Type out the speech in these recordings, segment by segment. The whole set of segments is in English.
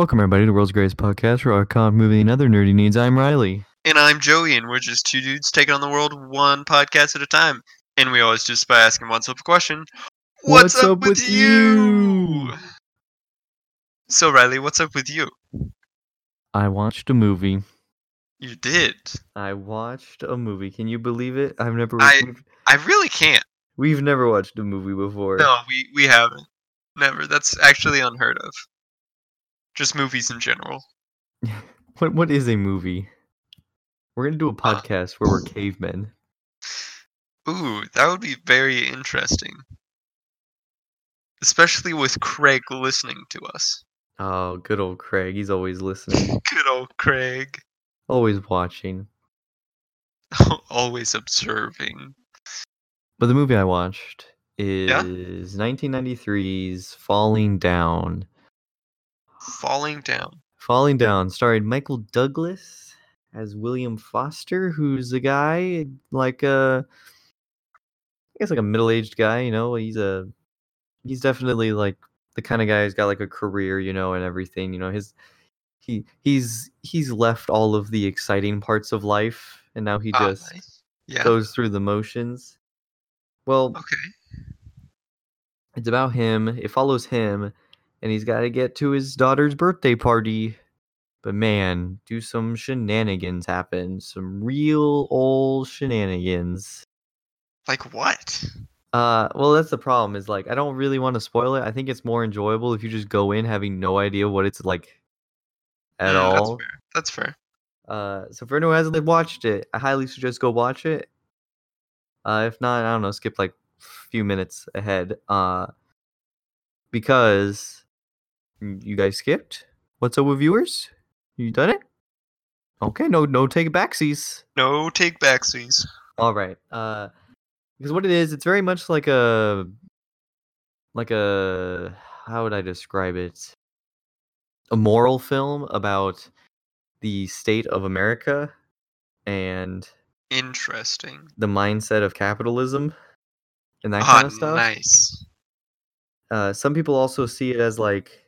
Welcome, everybody, to the World's Greatest Podcast for our con movie and other nerdy needs. I'm Riley. And I'm Joey, and we're just two dudes taking on the world one podcast at a time. And we always just by asking one simple question What's, up, with, you? So, Riley, what's up with you? I watched a movie. You did. I watched a movie. Can you believe it? I've never. I- we've, I really can't. we've never watched a movie before. No, we, we haven't. Never. That's actually unheard of. Just movies in general. What What is a movie? We're gonna do a Uh, podcast where we're cavemen. Ooh, that would be very interesting. Especially with Craig listening to us. Oh, good old Craig. He's always listening, Good old Craig. always watching. Always observing. But the movie I watched Yeah? is 1993's Falling Down. Falling down. Falling Down starring Michael Douglas as William Foster, who's a guy like a, I guess like a middle-aged guy. You know, he's a, he's definitely like the kind of guy who's got like a career, you know, and everything. You know, his, he he's he's left all of the exciting parts of life, and now he Ah, just. Yeah. goes through the motions. Well, Okay. it's about him. It follows him, and he's got to get to his daughter's birthday party. But man, do some shenanigans happen? Some real old shenanigans. Like what? Uh, well, that's the problem. Is like I don't really want to spoil it. I think it's more enjoyable if you just go in having no idea what it's like at Mm, all. That's fair. That's fair. Uh, so for anyone who hasn't watched it, I highly suggest go watch it. Uh, if not, I don't know, skip like a few minutes ahead. Uh, because you guys skipped. What's up with viewers? You done it? Okay, no, no take backsies. No take backsies. All right. Uh, because what it is, it's very much like a, like a, how would I describe it? A moral film about the state of America and Interesting. the mindset of capitalism and that Ah, kind of stuff. nice. Uh, some people also see it as like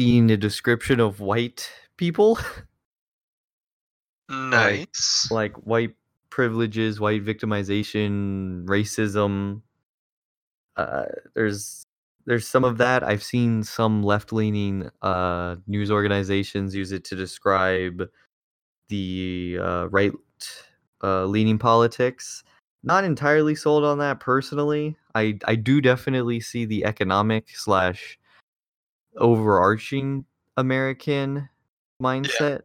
being a description of white people, Nice. like white privileges, white victimization, racism. Uh, there's there's some of that. I've seen some left leaning uh, news organizations use it to describe the uh, right uh, leaning politics. Not entirely sold on that personally. I I do definitely see the economic slash overarching American mindset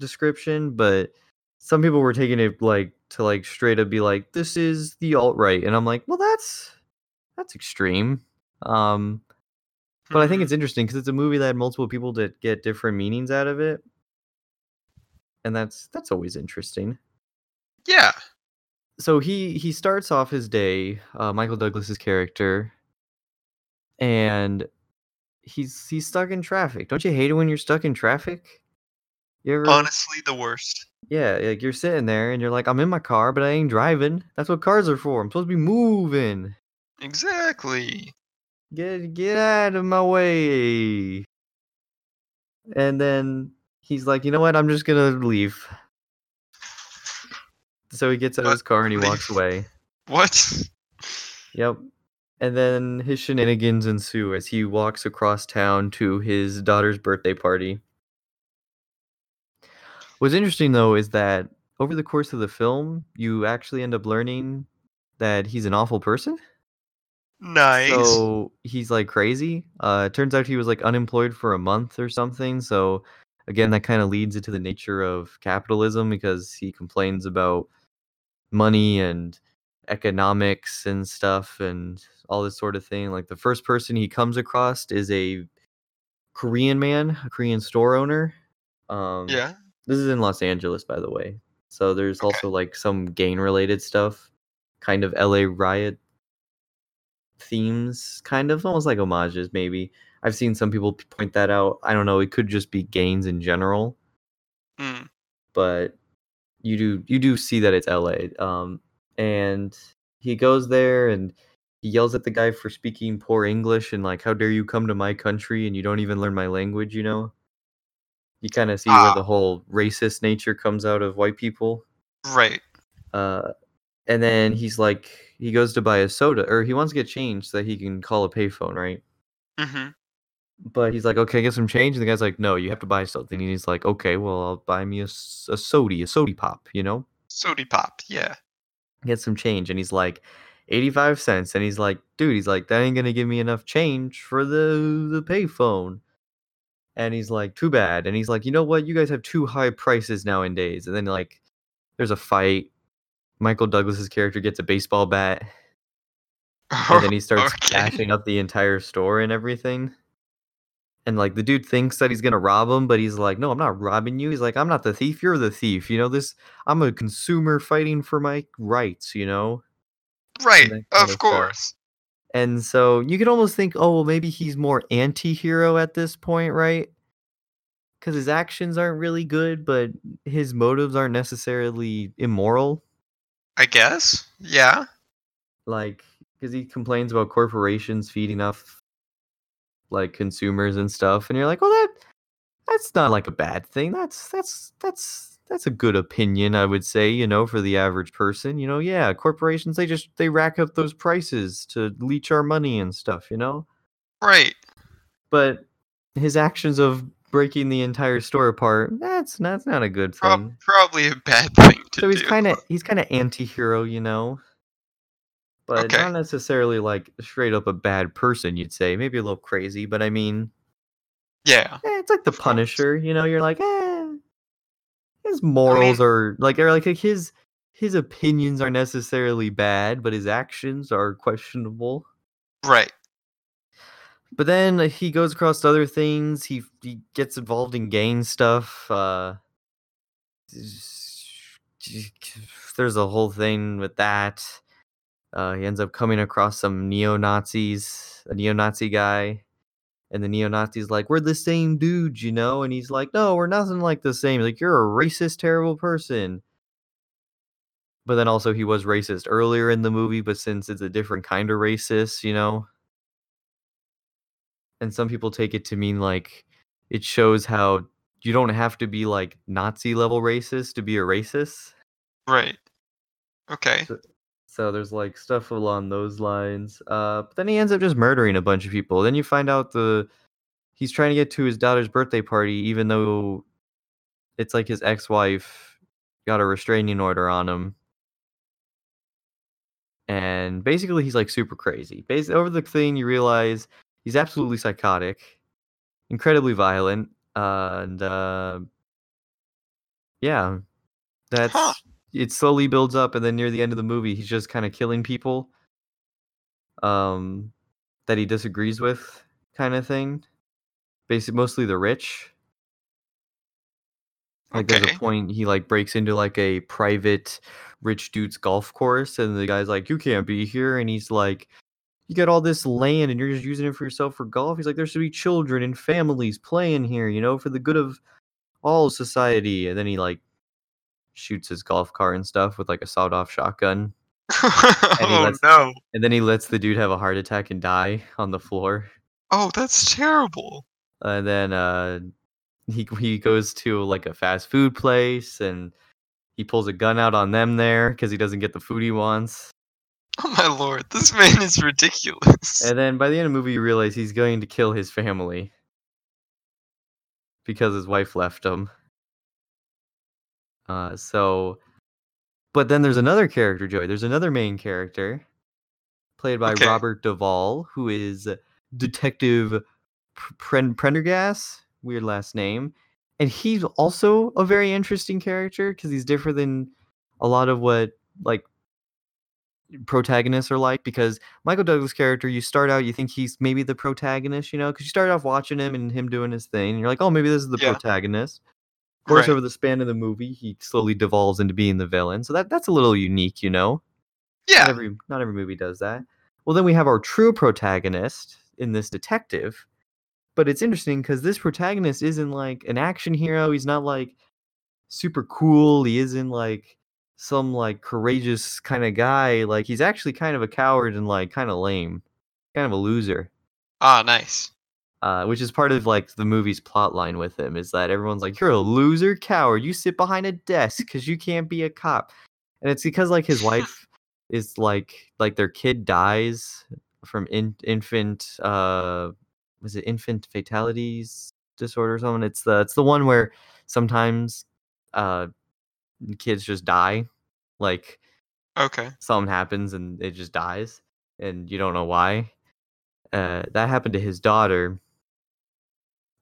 description, but some people were taking it like to like straight up be like, this is the alt right, and I'm like, well, that's that's extreme. Um, but I think Mhm. it's interesting because it's a movie that had multiple people that get different meanings out of it, and that's that's always interesting. yeah. So he he starts off his day, uh, Michael Douglas's character, and he's he's stuck in traffic. Don't you hate it when you're stuck in traffic? Ever? Honestly, the worst. Yeah, like you're sitting there and you're like, I'm in my car, but I ain't driving. That's what cars are for. I'm supposed to be moving. Exactly. Get get out of my way. And then he's like, you know what? I'm just gonna leave. So he gets out of his car and he walks away. What? Yep. And then his shenanigans ensue as he walks across town to his daughter's birthday party. What's interesting though is that over the course of the film, you actually end up learning that he's an awful person. Nice. So he's like crazy. Uh, it turns out he was like unemployed for a month or something. So again, that kind of leads into the nature of capitalism because he complains about money and economics and stuff and all this sort of thing. Like the first person he comes across is a Korean man, a Korean store owner. Um, yeah. this is in Los Angeles, by the way. So there's Okay. also like some gang related stuff, kind of LA riot themes, kind of almost like homages, maybe. I've seen some people point that out. I don't know. It could just be gains in general, Mm. but you do you do see that it's LA. Um, and he goes there and he yells at the guy for speaking poor English and like, how dare you come to my country and you don't even learn my language, you know? You kind of see where Ah. the whole racist nature comes out of white people. Right. Uh, and then he's like, he goes to buy a soda, or he wants to get change so that he can call a payphone, right? Mm-hmm. But he's like, okay, get some change. And the guy's like, no, you have to buy something. And he's like, okay, well, I'll buy me a, a sody, a sody pop, you know? Sody pop. Yeah. Get some change. And he's like, 85 cents. And he's like, dude, he's like, that ain't to give me enough change for the, the payphone. And he's like, too bad. And he's like, you know what? You guys have too high prices nowadays. And then, like, there's a fight. Michael Douglas's character gets a baseball bat. And then he starts Okay. bashing up the entire store and everything. And like the dude thinks that he's gonna rob him, but he's like, "No, I'm not robbing you." He's like, "I'm not the thief. You're the thief." You know this. I'm a consumer fighting for my rights. You know. Right. of Of stuff. course. And so you could almost think, oh well, maybe he's more anti-hero at this point, right? Because his actions aren't really good, but his motives aren't necessarily immoral. I guess. Yeah. like because he complains about corporations feeding off like consumers and stuff and you're like well that that's not like a bad thing. That's that's that's that's a good opinion i would say you know for the average person you know yeah corporations they just they rack up those prices to leech our money and stuff you know? Right. but his actions of breaking the entire store apart that's that's not a good thing. probably a bad thing to so he's kind of he's kind of anti-hero you know but Okay. not necessarily like straight up a bad person you'd say maybe a little crazy but i mean Yeah. eh, it's like the punisher you know you're like eh, his morals are like are like his his opinions are necessarily bad but his actions are questionable Right. but then he goes across to other things he he gets involved in gang stuff uh there's a whole thing with that uh he ends up coming across some neo-nazis a neo-nazi guy and the neo-nazi's like we're the same dudes you know and he's like no we're nothing like the same like you're a racist terrible person but then also he was racist earlier in the movie but since it's a different kind of racist you know and some people take it to mean like it shows how you don't have to be like nazi level racist to be a racist Right. Okay. So- so there's like stuff along those lines. Uh, but then he ends up just murdering a bunch of people. Then you find out the he's trying to get to his daughter's birthday party, even though it's like his ex-wife got a restraining order on him. And basically, he's like super crazy. Basically, over the thing, you realize he's absolutely psychotic, incredibly violent, uh, and uh, yeah, that's Huh. It. Slowly builds up, and then near the end of the movie, he's just kind of killing people, um, that he disagrees with, kind of thing. Basically, mostly the rich. Like there's a point he like breaks into like a private rich dude's golf course, and the guy's like, "You can't be here," and he's like, "You got all this land, and you're just using it for yourself for golf." He's like, "There should be children and families playing here, you know, for the good of all society." And then he like shoots his golf cart and stuff with like a sawed-off shotgun, he oh lets- no. and then he lets the dude have a heart attack and die on the floor. Oh, that's terrible. and then uh he he goes to like a fast food place and he pulls a gun out on them there because he doesn't get the food he wants. Oh my lord, this man is ridiculous. And then by the end of the movie, you realize he's going to kill his family because his wife left him. Uh, so, but then there's another character, Joey. There's another main character played by Okay. Robert Duvall, who is Detective Prendergast, weird last name, and he's also a very interesting character because he's different than a lot of what like protagonists are like. Because Michael Douglas' character, you start out, you think he's maybe the protagonist, you know, because you start off watching him and him doing his thing, and you're like, oh, maybe this is the Yeah. protagonist. Of course, Right. over the span of the movie, he slowly devolves into being the villain. So that that's a little unique, you know. Not Yeah. every not every movie does that. Well, then we have our true protagonist in this detective. But it's interesting because this protagonist isn't like an action hero. He's not like super cool. He isn't like some like courageous kind of guy. Like he's actually kind of a coward and like kind of lame, kind of a loser. Ah, nice. Uh, which is part of like the movie's plot line with him is that everyone's like, "You're a loser, coward. You sit behind a desk because you can't be a cop," and it's because like his wife is like like their kid dies from in, infant uh was it infant fatalities disorder or something? It's the it's the one where sometimes uh kids just die, like Okay. something happens and it just dies and you don't know why. Uh, that happened to his daughter,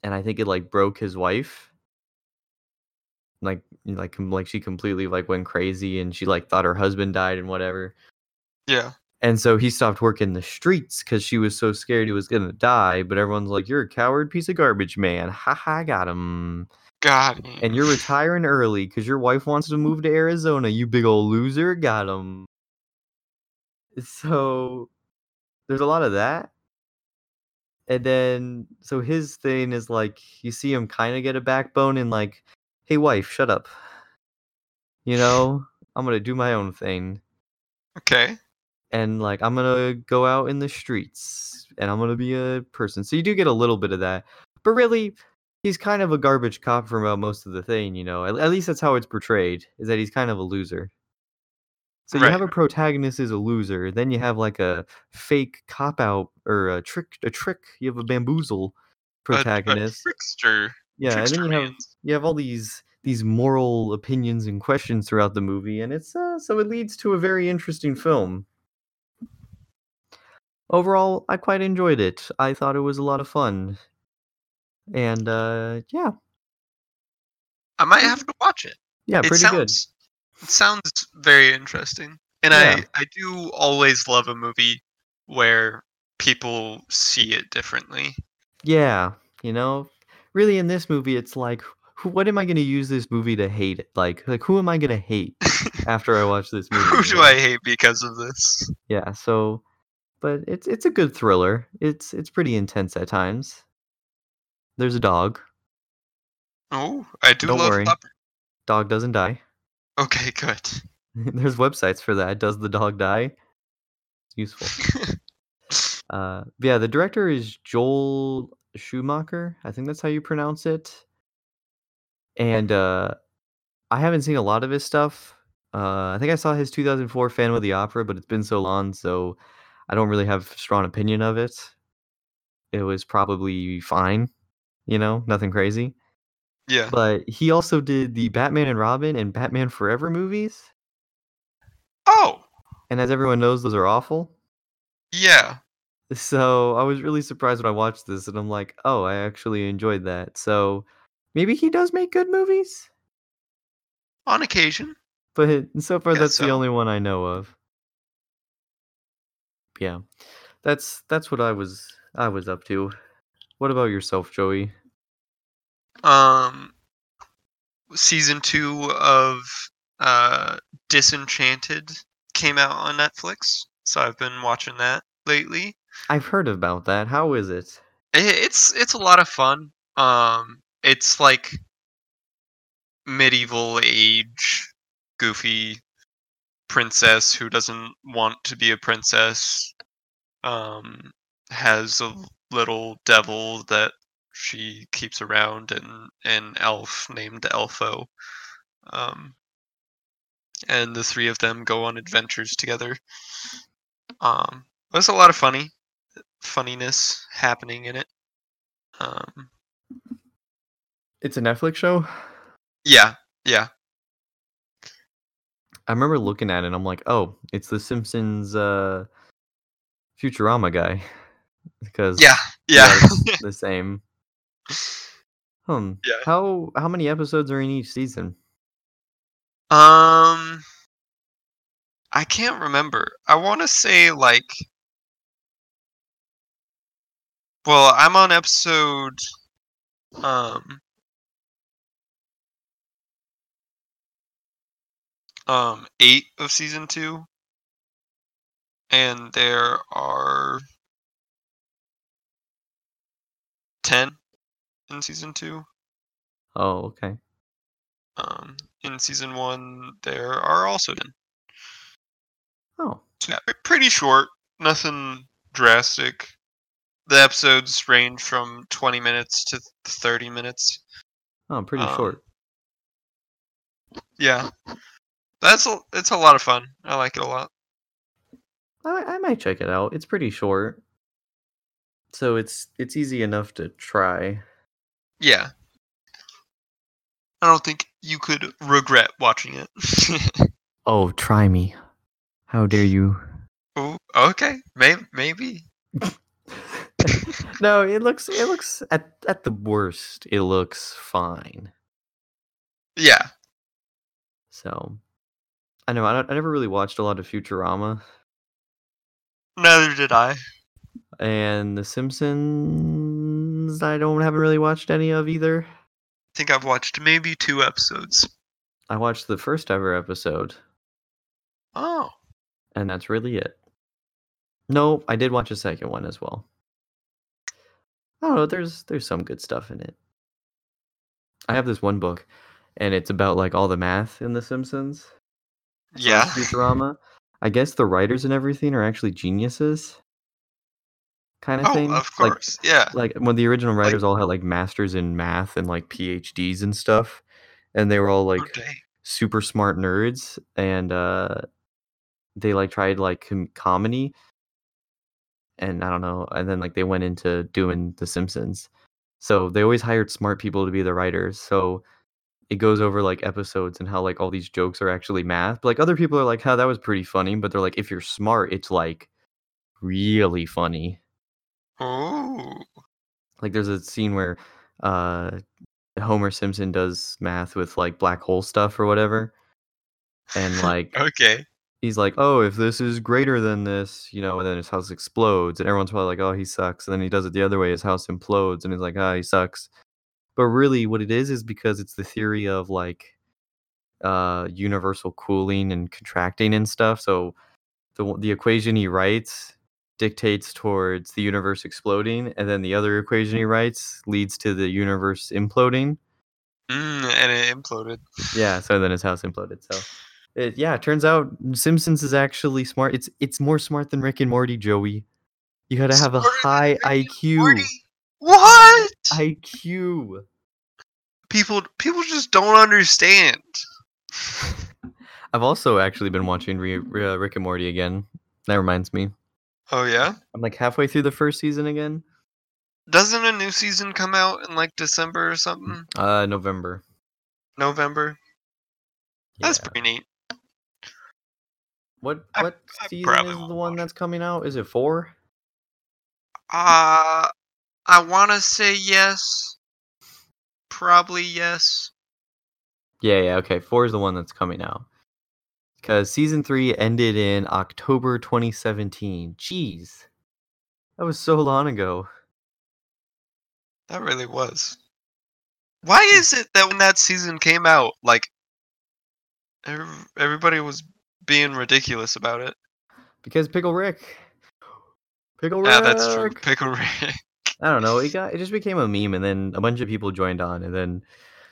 and I think it like broke his wife. Like, like, like she completely like went crazy, and she like thought her husband died and whatever. Yeah. And so he stopped working the streets because she was so scared he was gonna die. But everyone's like, "You're a coward, piece of garbage, man! Ha ha, got him." Got him. And you're retiring early because your wife wants to move to Arizona. You big old loser, got him. So there's a lot of that. And then, so his thing is like, you see him kind of get a backbone and like, hey, wife, shut up. You know, I'm going to do my own thing. Okay. And like, I'm going to go out in the streets and I'm going to be a person. So you do get a little bit of that. But really, he's kind of a garbage cop for most of the thing, you know. At, at least that's how it's portrayed, is that he's kind of a loser. So you Right. have a protagonist is a loser, then you have like a fake cop out or a trick a trick, you have a bamboozle A- A, protagonist. trickster. yeah, and then you have you have all these these moral opinions and questions throughout the movie and it's uh, so it leads to a very interesting film. Overall, I quite enjoyed it. I thought it was a lot of fun. And uh yeah, I might have to watch it. yeah, it pretty good. sounds it sounds very interesting. And Yeah. I I do always love a movie where people see it differently. Yeah, you know, really in this movie, it's like, who, what am I going to use this movie to hate? It? Like, like who am I going to hate after I watch this movie? Who do? I hate because of this? Yeah, so, but it's it's a good thriller. It's it's pretty intense at times. There's a dog. Oh, I do Don't love worry. Dog doesn't die. Okay, good. There's websites for that. Does the dog die? It's useful. Uh, yeah, the director is Joel Schumacher. I think that's how you pronounce it. And uh, I haven't seen a lot of his stuff. Uh, I think I saw his 2004 Phantom of the Opera, but it's been so long, so I don't really have a strong opinion of it. It was probably fine, you know, nothing crazy. Yeah. But he also did the Batman and Robin and Batman Forever movies. Oh, And as everyone knows, those are awful. yeah. So I was really surprised when I watched this, and I'm like, oh, I actually enjoyed that. So maybe he does make good movies, On occasion. but so far that's the only one I know of. Yeah, that's that's what I was I was up to. What about yourself, Joey? Um, season two of uh Disenchanted came out on Netflix, so I've been watching that lately. I've heard about that. How is it? It's it's a lot of fun. Um, it's like medieval age, goofy princess who doesn't want to be a princess. Um, has a little devil that she keeps around, and an elf named Elfo. Um, and the three of them go on adventures together. Um, there's a lot of funny funniness happening in it. Um, It's a Netflix show. yeah, yeah, I remember looking at it, and I'm like, oh, it's the Simpsons uh, Futurama guy, because yeah, yeah. the same. Hmm. Yeah. How how many episodes are in each season? um, I can't remember. I want to say like, well, I'm on episode um um eight of season two, and there are ten in season two. Oh, okay. um, in season one there are also in. Oh, yeah, pretty short, nothing drastic. The episodes range from 20 minutes to 30 minutes. oh, pretty Um, short. Yeah. That's a, it's a lot of fun. I like it a lot. I, I might check it out. It's pretty short, so it's it's easy enough to try. Yeah. I don't think you could regret watching it. Oh, try me! How dare you? Oh, okay, maybe maybe. no, it looks it looks at at the worst, it looks fine. Yeah. So, I know I, don't, I never really watched a lot of Futurama, Neither did I. and The Simpsons. I don't haven't really watched any of either. I think I've watched maybe two episodes. I watched the first ever episode, Oh. and that's really it. No, I did watch a second one as well. I don't know. There's there's some good stuff in it. I have this one book, and it's about like all the math in The Simpsons. from Yeah. Drama. I guess the writers and everything are actually geniuses, kind of Oh, thing. of Like course. yeah. like when the original writers all had like masters in math and like PhDs and stuff, and they were all like okay. super smart nerds, and uh, they like tried like com- comedy, and I don't know, and then like they went into doing The Simpsons. So they always hired smart people to be the writers. So it goes over like episodes and how like all these jokes are actually math. But like other people are like, "Huh, that was pretty funny," but they're like, if you're smart, it's like really funny. Ooh. Like there's a scene where uh Homer Simpson does math with like black hole stuff or whatever. And like Okay. he's like, "Oh, if this is greater than this, you know," and then his house explodes, and everyone's probably like, "Oh, he sucks." And then he does it the other way, his house implodes, and he's like, "Ah, he sucks." But really, what it is is because it's the theory of like uh universal cooling and contracting and stuff. So the the equation he writes dictates towards the universe exploding, and then the other equation he writes leads to the universe imploding. Mm, and it imploded. Yeah, so then his house imploded. So, it, yeah, it turns out Simpsons is actually smart. It's it's more smart than Rick and Morty, Joey. You gotta have a Smarter high IQ. What? IQ. People people just don't understand. I've also actually been watching Re- Re- Rick and Morty again. That reminds me. Oh yeah? I'm like halfway through the first season again. Doesn't a new season come out in like December or something? Uh, November. November? That's pretty neat. What what I season probably is the one that's coming out? Is it four? Uh I wanna say yes. Probably yes. Yeah, yeah, okay. Four is the one that's coming out. Because season three ended in October 2017. Jeez. That was so long ago. That really was. Why hmm. is it that when that season came out, like everybody was being ridiculous about it? Because Pickle Rick. Pickle Rick. Yeah, that's true. Pickle Rick. I don't know. It got it just became a meme, and then a bunch of people joined on, and then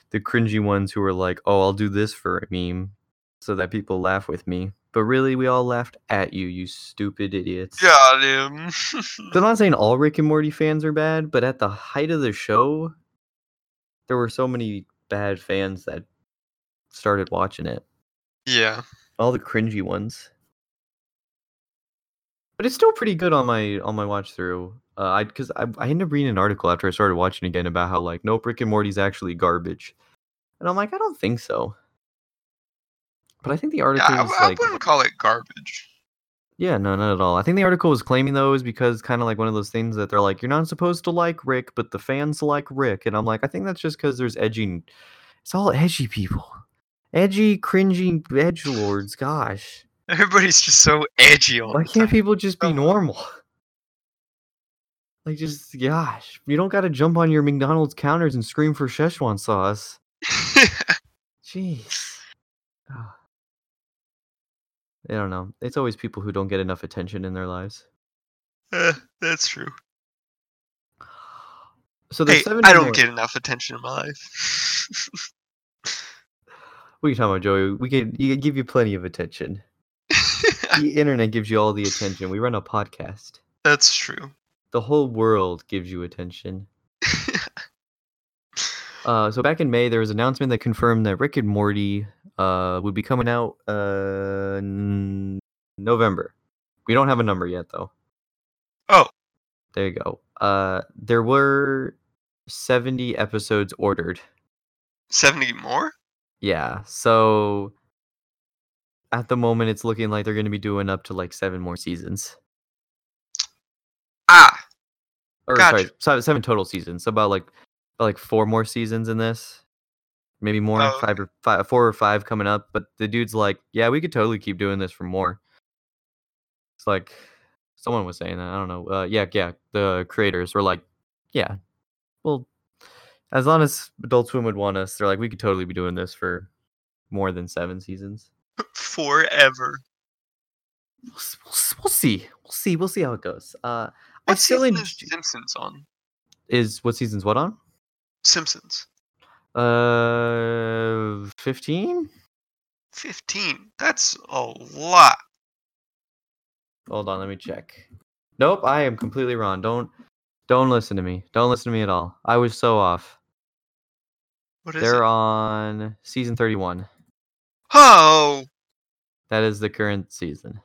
the cringy ones who were like, "Oh, I'll do this for a meme, so that people laugh with me." But really, we all laughed at you, you stupid idiots. Got him. So I'm not saying all Rick and Morty fans are bad, but at the height of the show, there were so many bad fans that started watching it. yeah. All the cringy ones. But it's still pretty good on my on my watch through. Uh, I because I, I ended up reading an article after I started watching again about how like nope, Rick and Morty's actually garbage, and I'm like I don't think so. But I think the Yeah, article I, was I like wouldn't call it garbage. Yeah, no, not at all. I think the article was claiming those because kind of like one of those things that they're like, you're not supposed to like Rick, but the fans like Rick, and I'm like, I think that's just because there's edgy. It's all edgy people, edgy, cringy edge lords. Gosh, Everybody's just so edgy all why can't people just be normal? Like, just gosh, you don't got to jump on your McDonald's counters and scream for Szechuan sauce. Jeez. Ah. I don't know. It's always people who don't get enough attention in their lives. Eh, That's true. So there's Hey, seven I don't get enough attention in my life. What are you talking about, Joey? We can you can give you plenty of attention. the internet gives you all the attention. We run a podcast. That's true. The whole world gives you attention. Uh, so back in May, there was an announcement that confirmed that Rick and Morty uh, would be coming out uh, n- November. We don't have a number yet, though. Oh. There you go. Uh, there were 70 episodes ordered. 70 more? Yeah. So at the moment, it's looking like they're going to be doing up to like seven more seasons. Ah. Or Gotcha. sorry, seven, total seasons. So about like like four more seasons in this. Maybe more, five or five, four or five coming up. But the dude's like, yeah, we could totally keep doing this for more. It's like someone was saying that. I don't know. Uh, yeah, yeah. The creators were like, yeah, well, as long as Adult Swim would want us, they're like, we could totally be doing this for more than seven seasons. Forever. We'll, we'll, we'll see. We'll see. We'll see how it goes. Uh, I What still season enj- is Simpsons on? is what season's what on? Simpsons. Uh, fifteen. 15. That's a lot. Hold on, let me check. Nope, I am completely wrong. Don't don't listen to me. Don't listen to me at all. I was so off. What is They're it? on season 31. Oh, That is the current season.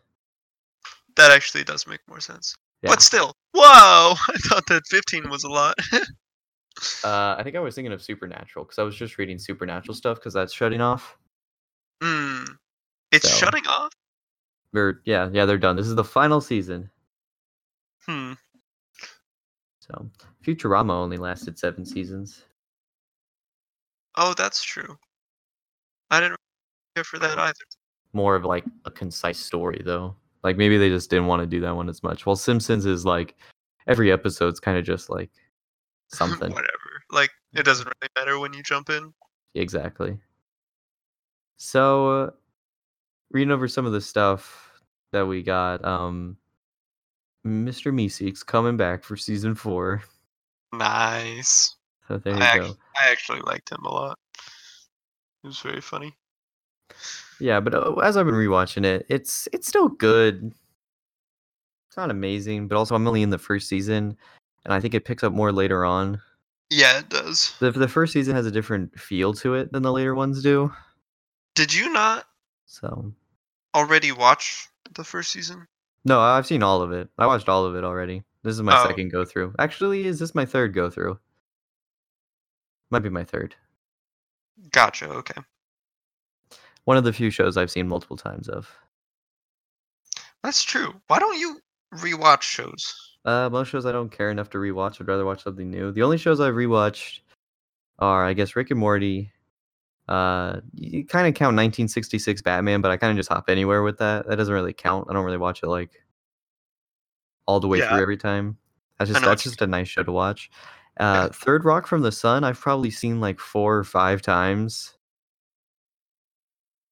that actually does make more sense. Yeah. But still, whoa! I thought that 15 was a lot. Uh, I think I was thinking of Supernatural because I was just reading Supernatural stuff because that's shutting off. Hmm. It's So- shutting off? Or yeah, yeah, they're done. This is the final season. Hmm. So Futurama only lasted seven seasons. Oh, that's true. I didn't care for that either. More of like a concise story though. Like maybe they just didn't want to do that one as much. While Simpsons is like every episode's kind of just like something. Whatever. Like, it doesn't really matter when you jump in. Exactly. So, uh, reading over some of the stuff that we got, um, Mr. Meeseeks coming back for season four. Nice. So there you I, go. I actually liked him a lot. It was very funny. Yeah, but uh, as I've been rewatching it, it's it's still good. It's not amazing, but also I'm only in the first season, and I think it picks up more later on. Yeah, it does. The the first season has a different feel to it than the later ones do. Did you not So already watch the first season? no, I've seen all of it. I watched all of it already. This is my Oh. second go through. Actually, is this my third go through? Might be my third. Gotcha. Okay. One of the few shows I've seen multiple times of. That's true. Why don't you rewatch shows? Uh, most shows I don't care enough to rewatch. I'd rather watch something new. The only shows I've rewatched are, I guess, Rick and Morty. Uh, you kind of count 1966 Batman, but I kind of just hop anywhere with that. That doesn't really count. I don't really watch it like all the way Yeah. through every time. That's just that's just a nice show to watch. Uh, Third Rock from the Sun, I've probably seen like four or five times.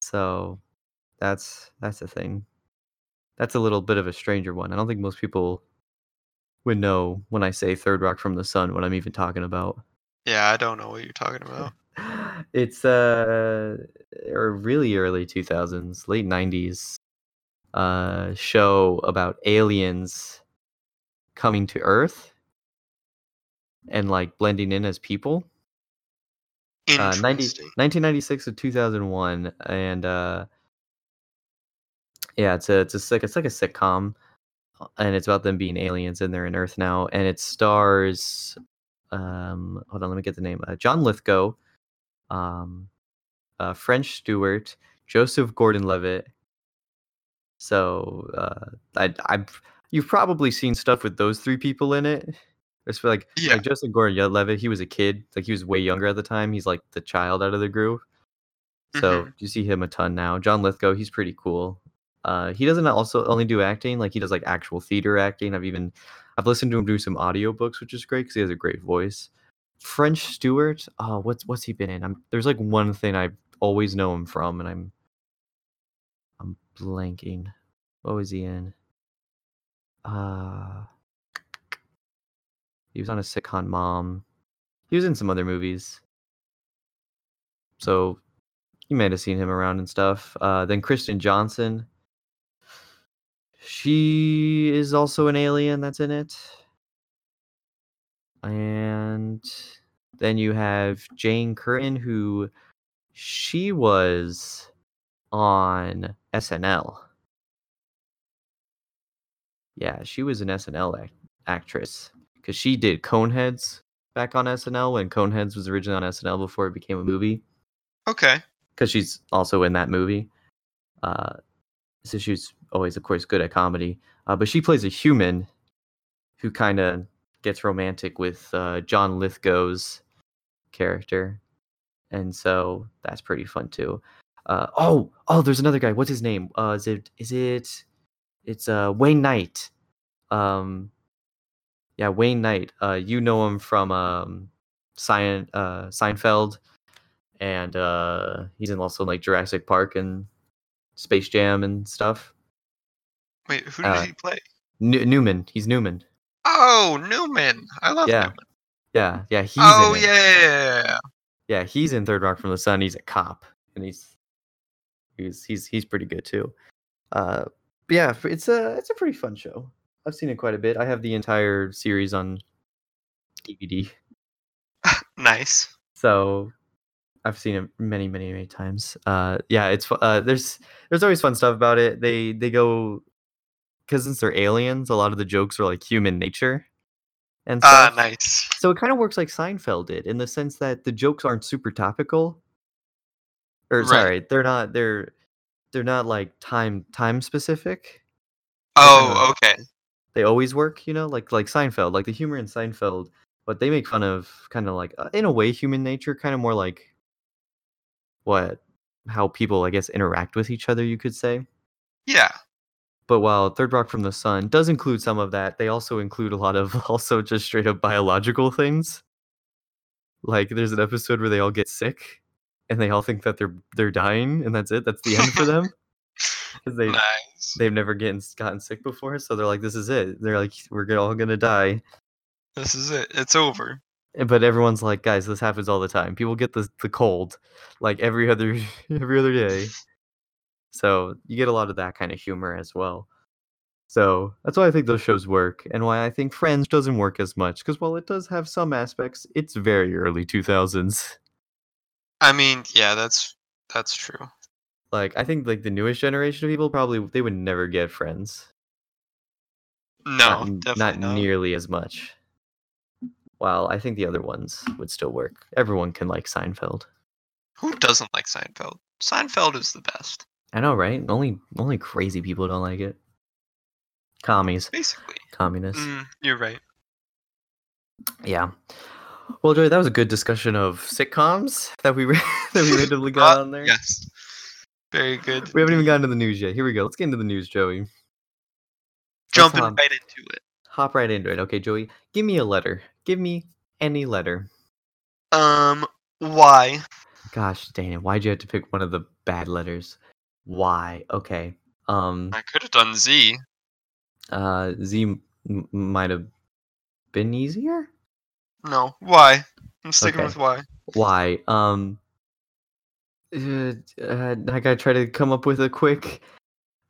So that's that's the thing. That's a little bit of a stranger one. I don't think most people would know when I say Third Rock from the Sun what I'm even talking about. Yeah, I don't know what you're talking about. It's uh or really early 2000s, late 90s uh show about aliens coming to Earth and like blending in as people. Uh, 90, Interesting. 1996 to 2001 and uh yeah it's a it's a sick it's like a sitcom and it's about them being aliens and they're in earth now and it stars um hold on let me get the name uh, john lithgow um uh french stewart joseph gordon-levitt so uh i i you've probably seen stuff with those three people in it it's like Yeah. like Joseph Gordon-Levitt, he was a kid, like he was way younger at the time. He's like the child out of the group. So Mhm. you see him a ton now. John Lithgow, he's pretty cool. Uh, he doesn't also only do acting, like he does like actual theater acting. I've even I've listened to him do some audiobooks, which is great because he has a great voice. French Stewart, oh, what's what's he been in? I'm there's like one thing I always know him from, and I'm I'm blanking. What was he in? Uh he was on a sitcom mom. He was in some other movies. So you might have seen him around and stuff. Uh, then Kristen Johnston. She is also an alien that's in it. And then you have Jane Curtin, who she was on SNL. Yeah, she was an SNL act- actress because she did Coneheads back on SNL when Coneheads was originally on SNL before it became a movie. Okay. Because she's also in that movie. Uh, she's always, of course, good at comedy. Uh, but she plays a human who kind of gets romantic with uh, John Lithgow's character, and so that's pretty fun too. Uh, oh, oh, there's another guy. What's his name? Uh, is it is it? It's uh Wayne Knight. Um, yeah, Wayne Knight. Uh, you know him from um, Sein, uh, Seinfeld, and uh, he's in also like Jurassic Park and Space Jam and stuff. Wait, who did Uh, he play? N- Newman. He's Newman. Oh, Newman. I love Yeah, Newman. Yeah, yeah. He's oh yeah. Yeah, he's in Third Rock from the Sun. He's a cop, and he's he's he's he's pretty good too. Uh, yeah, it's a it's a pretty fun show. I've seen it quite a bit. I have the entire series on DVD, Nice. so I've seen it many, many, many times. Uh, yeah, it's uh, there's there's always fun stuff about it. They they go because since they're aliens, a lot of the jokes are like human nature and Ah, stuff. nice. So it kind of works like Seinfeld did in the sense that the jokes aren't super topical. Or Right. sorry, they're not they're they're not like time time specific. Oh, okay. They always work, you know, like like Seinfeld, like the humor in Seinfeld, but they make fun of kind of like uh, in a way human nature, kind of more like what how people I guess interact with each other, you could say. Yeah. But while Third Rock from the Sun does include some of that, they also include a lot of also just straight up biological things. Like there's an episode where they all get sick and they all think that they're they're dying and that's it. That's the end for them. Because they Nice. they've never getting gotten sick before, so they're like, This is it. They're like, We're all gonna die. This is it. It's over. But everyone's like, guys, this happens all the time. People get the the cold like every other every other day. So you get a lot of that kind of humor as well. So that's why I think those shows work, and why I think Friends doesn't work as much. Because while it does have some aspects, it's very early two thousands. I mean, yeah, that's that's true. Like I think like the newest generation of people probably they would never get Friends. No, not, definitely not not. nearly as much. While I think the other ones would still work. Everyone can like Seinfeld. Who doesn't like Seinfeld? Seinfeld is the best, I know, right? Only only crazy people don't like it. Commies, basically. communists. Mm, you're right. Yeah. Well, Joey, that was a good discussion of sitcoms that we that we randomly got Uh, on there. Yes. Very good. We haven't even gotten to the news yet. Here we go. Let's get into the news, Joey. Jumping right into it. Hop right into it. Okay, Joey. Give me a letter. Give me any letter. Um, why? Gosh dang it. Why'd you have to pick one of the bad letters? Why? Okay. Um I could have done Z. uh Z m- might have been easier? No, why? I'm sticking Okay. with why. Why? Um uh, uh, I gotta try to come up with a quick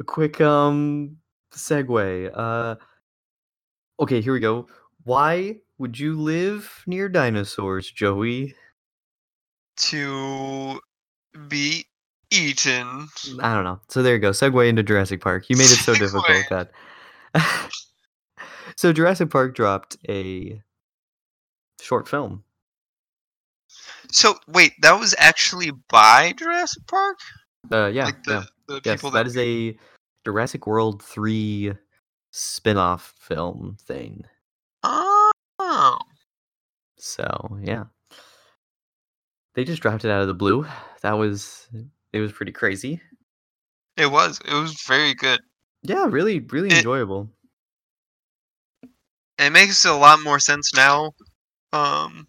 a quick um segue. Uh okay, here we go. Why would you live near dinosaurs, Joey? To be eaten. I don't know. So there you go. Segue into Jurassic Park. You made it so difficult that. so Jurassic Park dropped a short film. So wait, that was actually by Jurassic Park? Uh yeah, like the yeah. the Yes, people that is a Jurassic World 3 spin-off film thing. Oh. So, yeah. They just dropped it out of the blue. That was it was pretty crazy. It was. It was very good. Yeah, really really It- enjoyable. It makes a lot more sense now. Um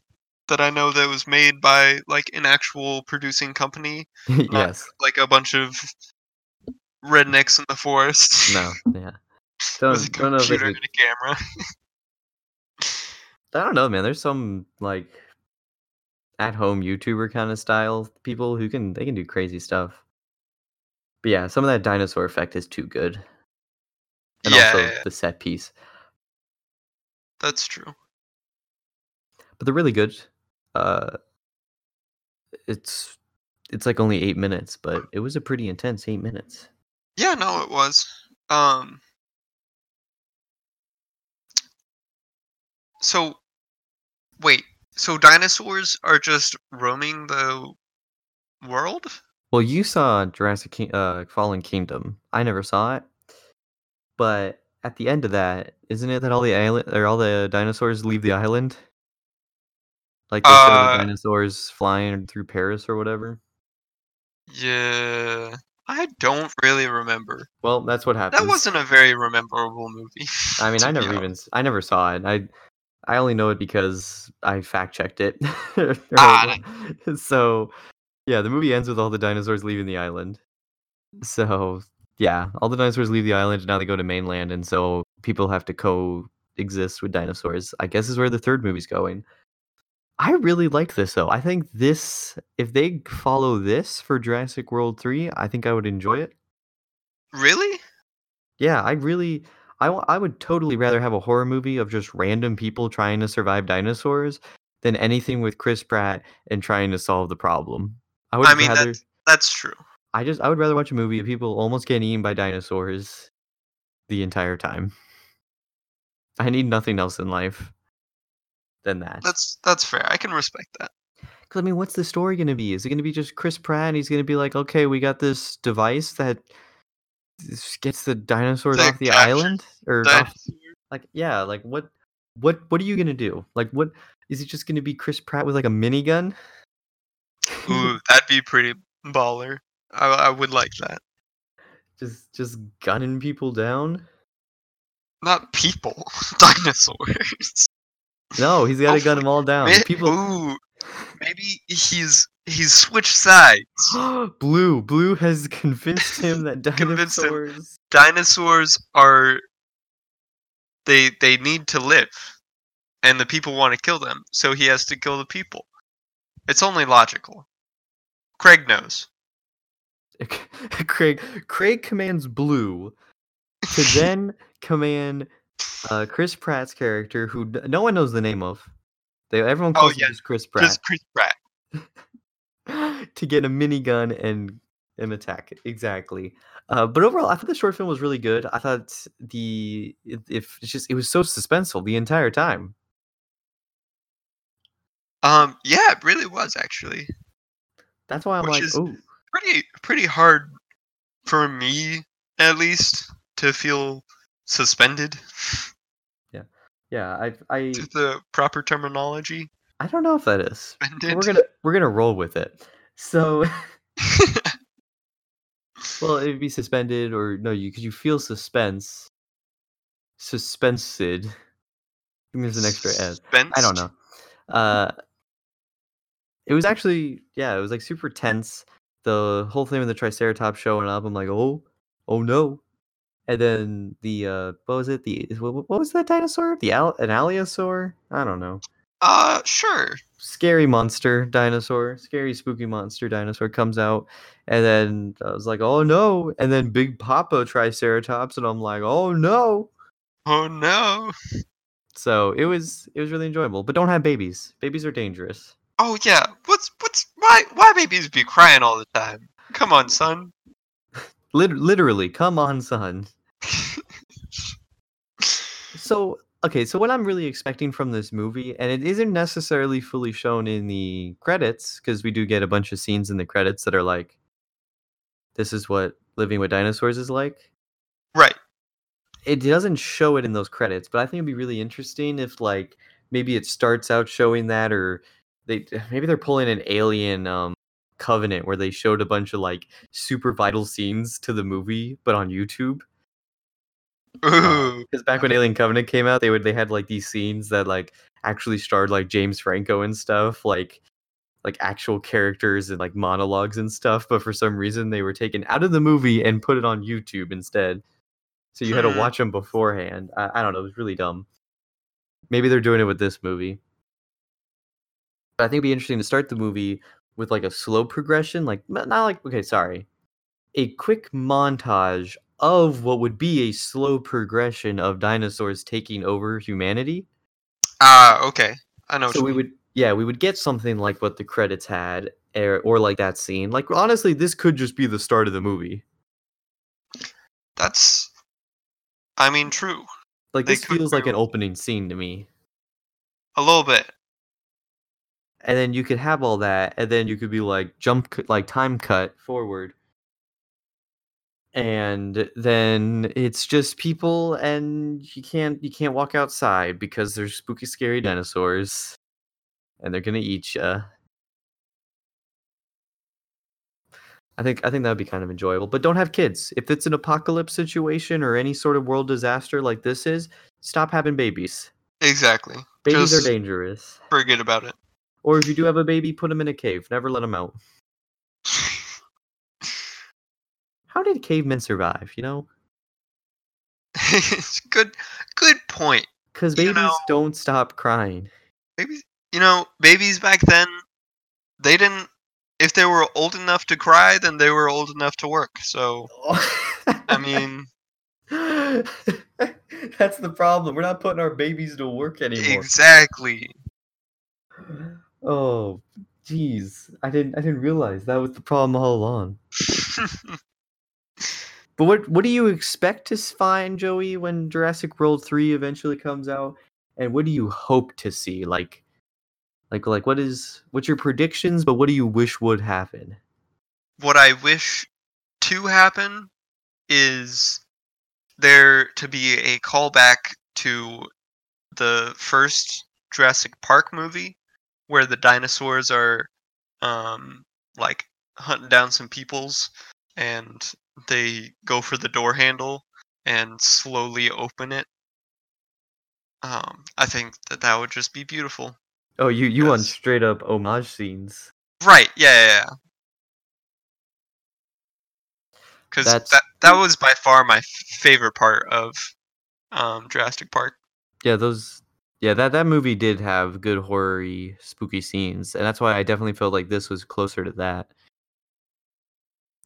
that I know that it was made by like an actual producing company, not yes. like a bunch of rednecks in the forest. No, yeah. Don't, with a don't know if and a camera. I don't know, man. There's some like at home YouTuber kind of style people who can they can do crazy stuff. But yeah, some of that dinosaur effect is too good. And Yeah, also yeah, the set piece. That's true. But they're really good. Uh it's it's like only 8 minutes, but it was a pretty intense 8 minutes. Yeah, no, it was. Um. So, wait. So dinosaurs are just roaming the world? Well, you saw Jurassic King- uh Fallen Kingdom. I never saw it. But at the end of that, isn't it that all the island or all the dinosaurs leave the island? Like they show the Uh, dinosaurs flying through Paris or whatever. yeah. I don't really remember. Well, that's what happened. That wasn't a very rememberable movie. I mean, I never even I never saw it. I I only know it because I fact checked it. Ah, so yeah, the movie ends with all the dinosaurs leaving the island. So yeah, all the dinosaurs leave the island and now they go to mainland, and so people have to coexist with dinosaurs. I guess is where the third movie's going. I really like this though. I think this, if they follow this for Jurassic World three, I think I would enjoy it. Really? Yeah, I really, I, w- I would totally rather have a horror movie of just random people trying to survive dinosaurs than anything with Chris Pratt and trying to solve the problem. I would I mean, rather, that's that's true. I just, I would rather watch a movie of people almost getting eaten by dinosaurs the entire time. I need nothing else in life than that. That's that's fair. I can respect that. Because I mean, what's the story going to be? Is it going to be just Chris Pratt? And he's going to be like, okay, we got this device that gets the dinosaurs off the island, or off, like, yeah, like what, what, what are you going to do? Like, what is it just going to be Chris Pratt with like a minigun? Ooh, that'd be pretty baller. I, I would like that. just, just gunning people down? Not people, dinosaurs. No, he's got to Oh, gun them all down. May- People, Ooh, maybe he's he's switched sides. Blue, Blue has convinced him that Convinced him. dinosaurs. Dinosaurs are they they need to live, and the people want to kill them, so he has to kill the people. It's only logical. Craig knows. Craig Craig commands Blue to then command uh, Chris Pratt's character, who no one knows the name of. They everyone Oh, calls him just Chris Pratt, Just Chris Pratt. to get a minigun and and attack exactly. Uh, but overall, I thought the short film was really good. I thought the it, if it's just it was so suspenseful the entire time. Um, yeah, it really was actually That's why I'm Which like, oh, pretty pretty hard for me at least to feel suspended. Yeah. I I to the proper terminology. I don't know if that is. We're gonna we're gonna roll with it. So. Well, it'd be suspended, or no, you because you feel suspense. Suspensed. I think there's an extra S. I don't know. Uh, it was actually yeah, it was like super tense. The whole thing with the Triceratops showing up, I'm like, oh, oh no. And then the uh, what was it? The what, was that dinosaur? The al- an allosaur? I don't know. Uh, sure. Scary monster dinosaur, scary spooky monster dinosaur comes out, and then I was like, oh no! And then Big Papa Triceratops, and I'm like, oh no! Oh no. So it was it was really enjoyable, but don't have babies. Babies are dangerous. Oh yeah. What's what's why why babies be crying all the time? Come on, son. Literally, come on, son. So okay, so what I'm really expecting from this movie, and it isn't necessarily fully shown in the credits, because we do get a bunch of scenes in the credits that are like, this is what living with dinosaurs is like. right. It doesn't show it in those credits, but I think it'd be really interesting if like maybe it starts out showing that, or they maybe they're pulling an alien um covenant where they showed a bunch of like super vital scenes to the movie, but on YouTube. Because back when Alien Covenant came out, they would they had like these scenes that like actually starred like James Franco and stuff, like like actual characters and like monologues and stuff. But for some reason, they were taken out of the movie and put it on YouTube instead. So you had to Hmm. watch them beforehand. I, I don't know. It was really dumb. Maybe they're doing it with this movie. But I think it'd be interesting to start the movie with like a slow progression, like not like okay, sorry, a quick montage of what would be a slow progression of dinosaurs taking over humanity. Ah, okay. I know. So we would, yeah, we would get something like what the credits had, or, or like that scene. Like honestly, this could just be the start of the movie. That's, I mean, true. Like They this feels like an opening scene to me. A little bit. and then you could have all that and then you could be like jump like time cut forward and then it's just people and you can't you can't walk outside because there's spooky scary dinosaurs and they're gonna eat you i think i think that would be kind of enjoyable but don't have kids. If it's an apocalypse situation or any sort of world disaster like this is stop having babies. Exactly. babies Just are dangerous. forget about it. or if you do have a baby put them in a cave. Never let them out How did cavemen survive? You know, it's good. Good point. because You babies know- don't stop crying. Babies, you know, babies back then, they didn't. If they were old enough to cry, then they were old enough to work. So, I mean, that's the problem. We're not putting our babies to work anymore. exactly. Oh, jeez, I didn't. I didn't realize that was the problem all along. But what what do you expect to find, Joey, when Jurassic World three eventually comes out? And what do you hope to see? Like, like, like, what is what's your predictions? But what do you wish would happen? what I wish to happen is there to be a callback to the first Jurassic Park movie where the dinosaurs are um like hunting down some peoples and they go for the door handle and slowly open it. Um I think that that would just be beautiful. Oh, you you want straight up homage scenes? Right. Yeah, yeah, yeah. Because that that was by far my favorite part of um, Jurassic Park. Yeah, those. Yeah, that that movie did have good horror-y, spooky scenes, and that's why I definitely felt like this was closer to that.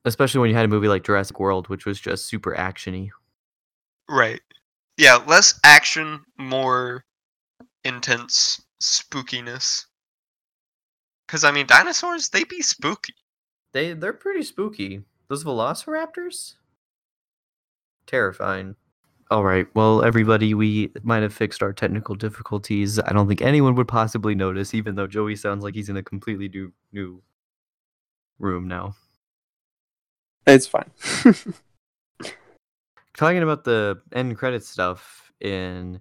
Especially when you had a movie like Jurassic World, which was just super actiony. Right. Yeah, less action, more intense spookiness. Because I mean, dinosaurs they be spooky. They they're pretty spooky. Those Velociraptors, terrifying. All right, well, everybody, we might have fixed our technical difficulties. I don't think anyone would possibly notice, even though Joey sounds like he's in a completely new new room now. It's fine. talking about the end credit stuff in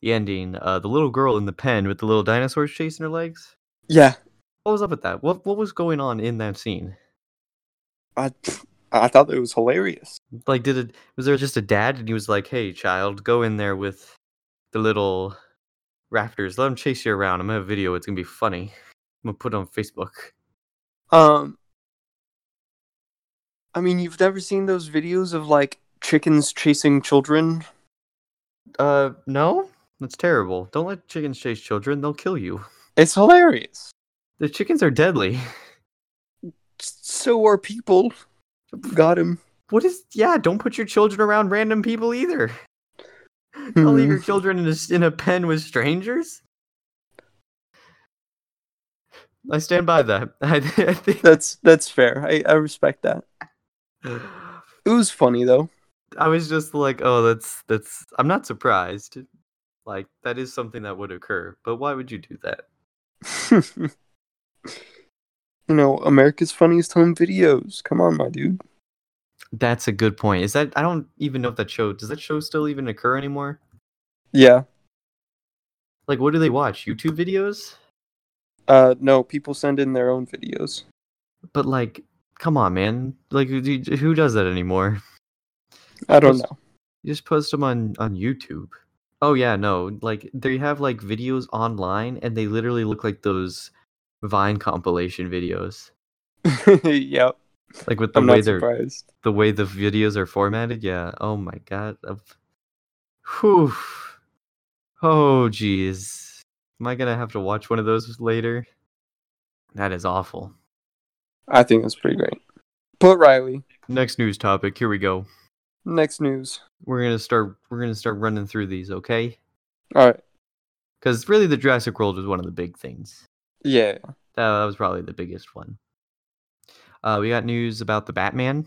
the ending, uh, the little girl in the pen with the little dinosaurs chasing her legs. yeah, What was up with that? What what was going on in that scene? I I thought it was hilarious. Like, did it was there just a dad and he was like, "Hey, child, go in there with the little raptors. Let them chase you around. I'm gonna have a video. It's gonna be funny. I'm gonna put it on Facebook." Um, I mean, you've never seen those videos of like chickens chasing children? Uh, no, that's terrible. Don't let chickens chase children. They'll kill you. It's hilarious. The chickens are deadly. So are people. Got him. What is? Yeah, don't put your children around random people either. Don't leave your children in a, in a pen with strangers. I stand by that. I, I think That's that's fair. I, I respect that. It was funny though. I was just like, oh, that's that's. I'm not surprised. Like that is something that would occur, but why would you do that? you know, America's funniest home videos. Come on, my dude. That's a good point. Is that I don't even know if that show does that show still even occur anymore? Yeah. Like, what do they watch? YouTube videos? Uh, no, people send in their own videos. But like, come on, man. Like, who does that anymore? I don't Post- know. Just post them on on YouTube. Oh yeah, no. Like they have like videos online, and they literally look like those Vine compilation videos. yep. Like with the I'm way they're surprised. the way the videos are formatted. Yeah. Oh my god. Whew. Oh geez. Am I gonna have to watch one of those later? That is awful. I think that's pretty great. But Riley, Next news topic. Here we go. next news. We're gonna start. We're gonna start running through these, okay? All right. Because really, the Jurassic World was one of the big things. Yeah. That, was probably the biggest one. Uh, we got news about the Batman.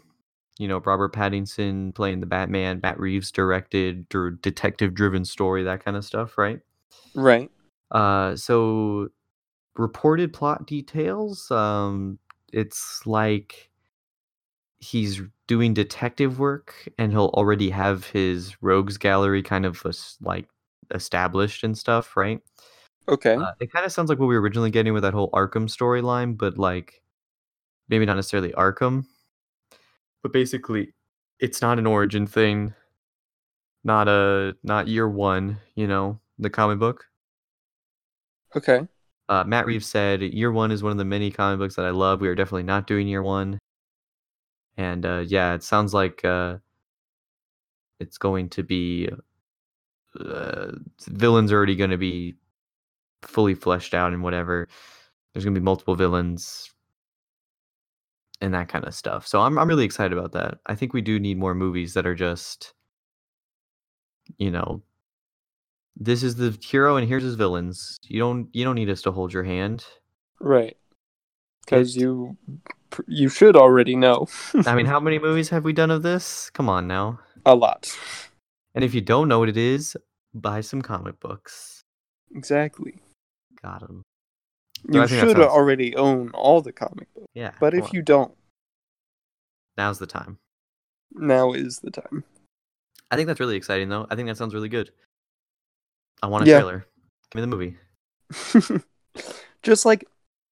You know, Robert Pattinson playing the Batman. Matt Reeves directed, or detective-driven story, that kind of stuff, right? Right. Uh, so reported plot details. Um, it's like he's doing detective work, and he'll already have his rogues gallery kind of like established and stuff, right? Okay. Uh, it kind of sounds like what we were originally getting with that whole Arkham storyline, but like maybe not necessarily Arkham. But basically, it's not an origin thing, not a not year one. You know, the comic book. okay. Uh, Matt Reeves said, "Year one is one of the many comic books that I love. We are definitely not doing year one." And uh, yeah, it sounds like uh, it's going to be uh, villains are already going to be fully fleshed out and whatever. There's going to be multiple villains and that kind of stuff. So I'm I'm really excited about that. I think we do need more movies that are just you know this is the hero and here's his villains. You don't you don't need us to hold your hand. Right. Because you you should already know I mean, how many movies have we done of this? Come on now. a lot. And if you don't know what it is, buy some comic books. Exactly. Got 'em. You should already own all the comic books. Yeah. But if on. you don't, now's the time. now is the time. I think that's really exciting though. I think that sounds really good. I want a Yeah. trailer. Give me the movie. Just like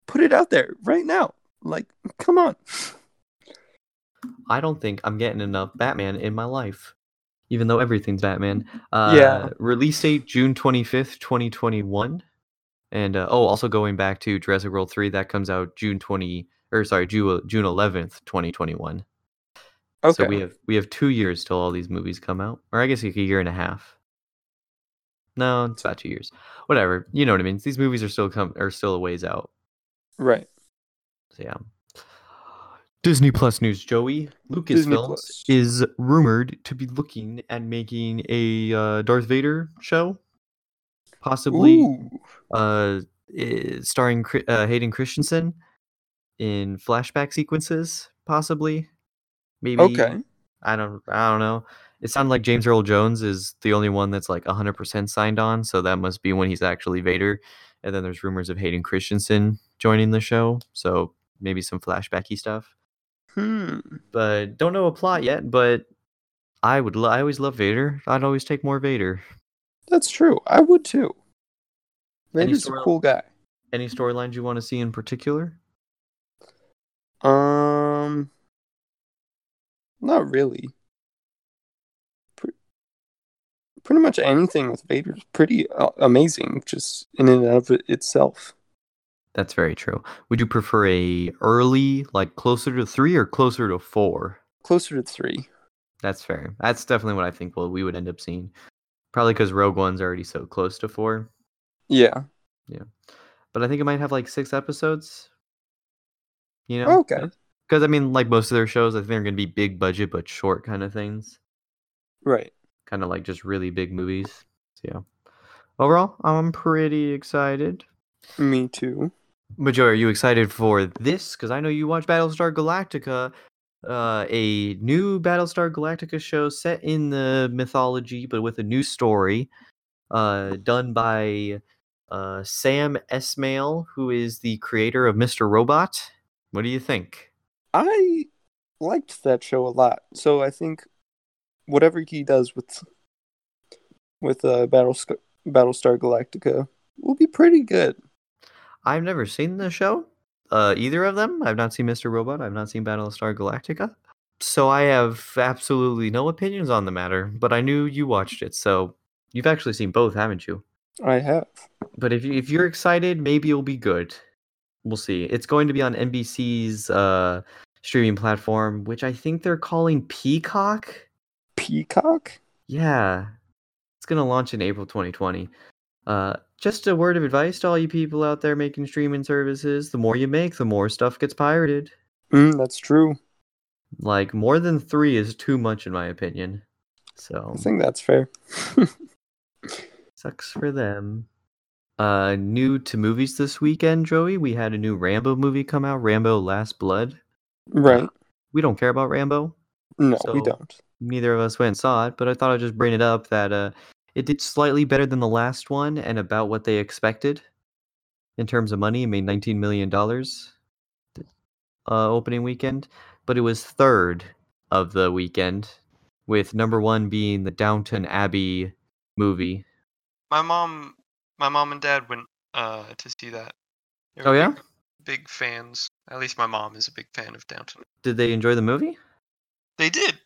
put it out there right now. Like, come on. I don't think I'm getting enough Batman in my life. Even though everything's Batman. Uh, Yeah. Release date June 25th, 2021. And uh, oh, also going back to Jurassic World 3, that comes out June 20 or sorry, June June 11th, 2021. Okay. So we have we have 2 years till all these movies come out. Or I guess like a year and a half. No, it's about 2 years. Whatever. You know what I mean? These movies are still come are still a ways out. right. So yeah. Disney Plus news, Joey. Lucasfilm is rumored to be looking at making a uh, Darth Vader show, possibly uh, eh, starring uh, Hayden Christensen in flashback sequences, possibly. Maybe. Okay. I don't. I don't know. It sounded like James Earl Jones is the only one that's like 100% signed on, so that must be when he's actually Vader. And then there's rumors of Hayden Christensen joining the show, so maybe some flashbacky stuff. Hmm. But don't know a plot yet. But I would. Lo- I always love Vader. I'd always take more Vader. That's true. I would too. Vader's a cool guy. Any storylines you want to see in particular? Um, not really. Pretty much anything with Vader is pretty uh, amazing, just in and of it itself. That's very true. Would you prefer a early, like closer to three, or closer to four? Closer to three. That's fair. That's definitely what I think. Well, we would end up seeing, probably because Rogue One's already so close to four. Yeah. Yeah. But I think it might have like six episodes. You know? Okay. Because I mean, like most of their shows, I think they're going to be big budget but short kind of things. Right. Kind of like just really big movies. So yeah. Overall, I'm pretty excited. Me too. Joe, are you excited for this? Because I know you watch Battlestar Galactica, uh, a new Battlestar Galactica show set in the mythology, but with a new story, uh, done by uh, Sam Esmail, who is the creator of Mr. Robot. What do you think? I liked that show a lot, so I think whatever he does with with uh, Battlestar Battlestar Galactica will be pretty good. I've never seen the show, uh, either of them. I've not seen Mr. Robot. I've not seen Battlestar Galactica. So I have absolutely no opinions on the matter, but I knew you watched it, so you've actually seen both, haven't you? I have. But if you, if you're excited, maybe it'll be good. We'll see. It's going to be on NBC's uh, streaming platform, which I think they're calling Peacock. Peacock? Yeah, it's gonna launch in April 2020. Uh, just a word of advice to all you people out there making streaming services: the more you make, the more stuff gets pirated. Mm, that's true. Like more than three is too much, in my opinion. So I think that's fair. sucks for them. Uh, new to movies this weekend, Joey. We had a new Rambo movie come out, Rambo: Last Blood. right. We don't care about Rambo. No, we don't. Neither of us went and saw it, but I thought I'd just bring it up that uh, it did slightly better than the last one and about what they expected in terms of money. It made $19 million uh, opening weekend, but it was third of the weekend, with number one being the Downton Abbey movie. My mom, my mom and dad went uh to see that. Oh, yeah? big, big fans. At least my mom is a big fan of Downton. Did they enjoy the movie? They did.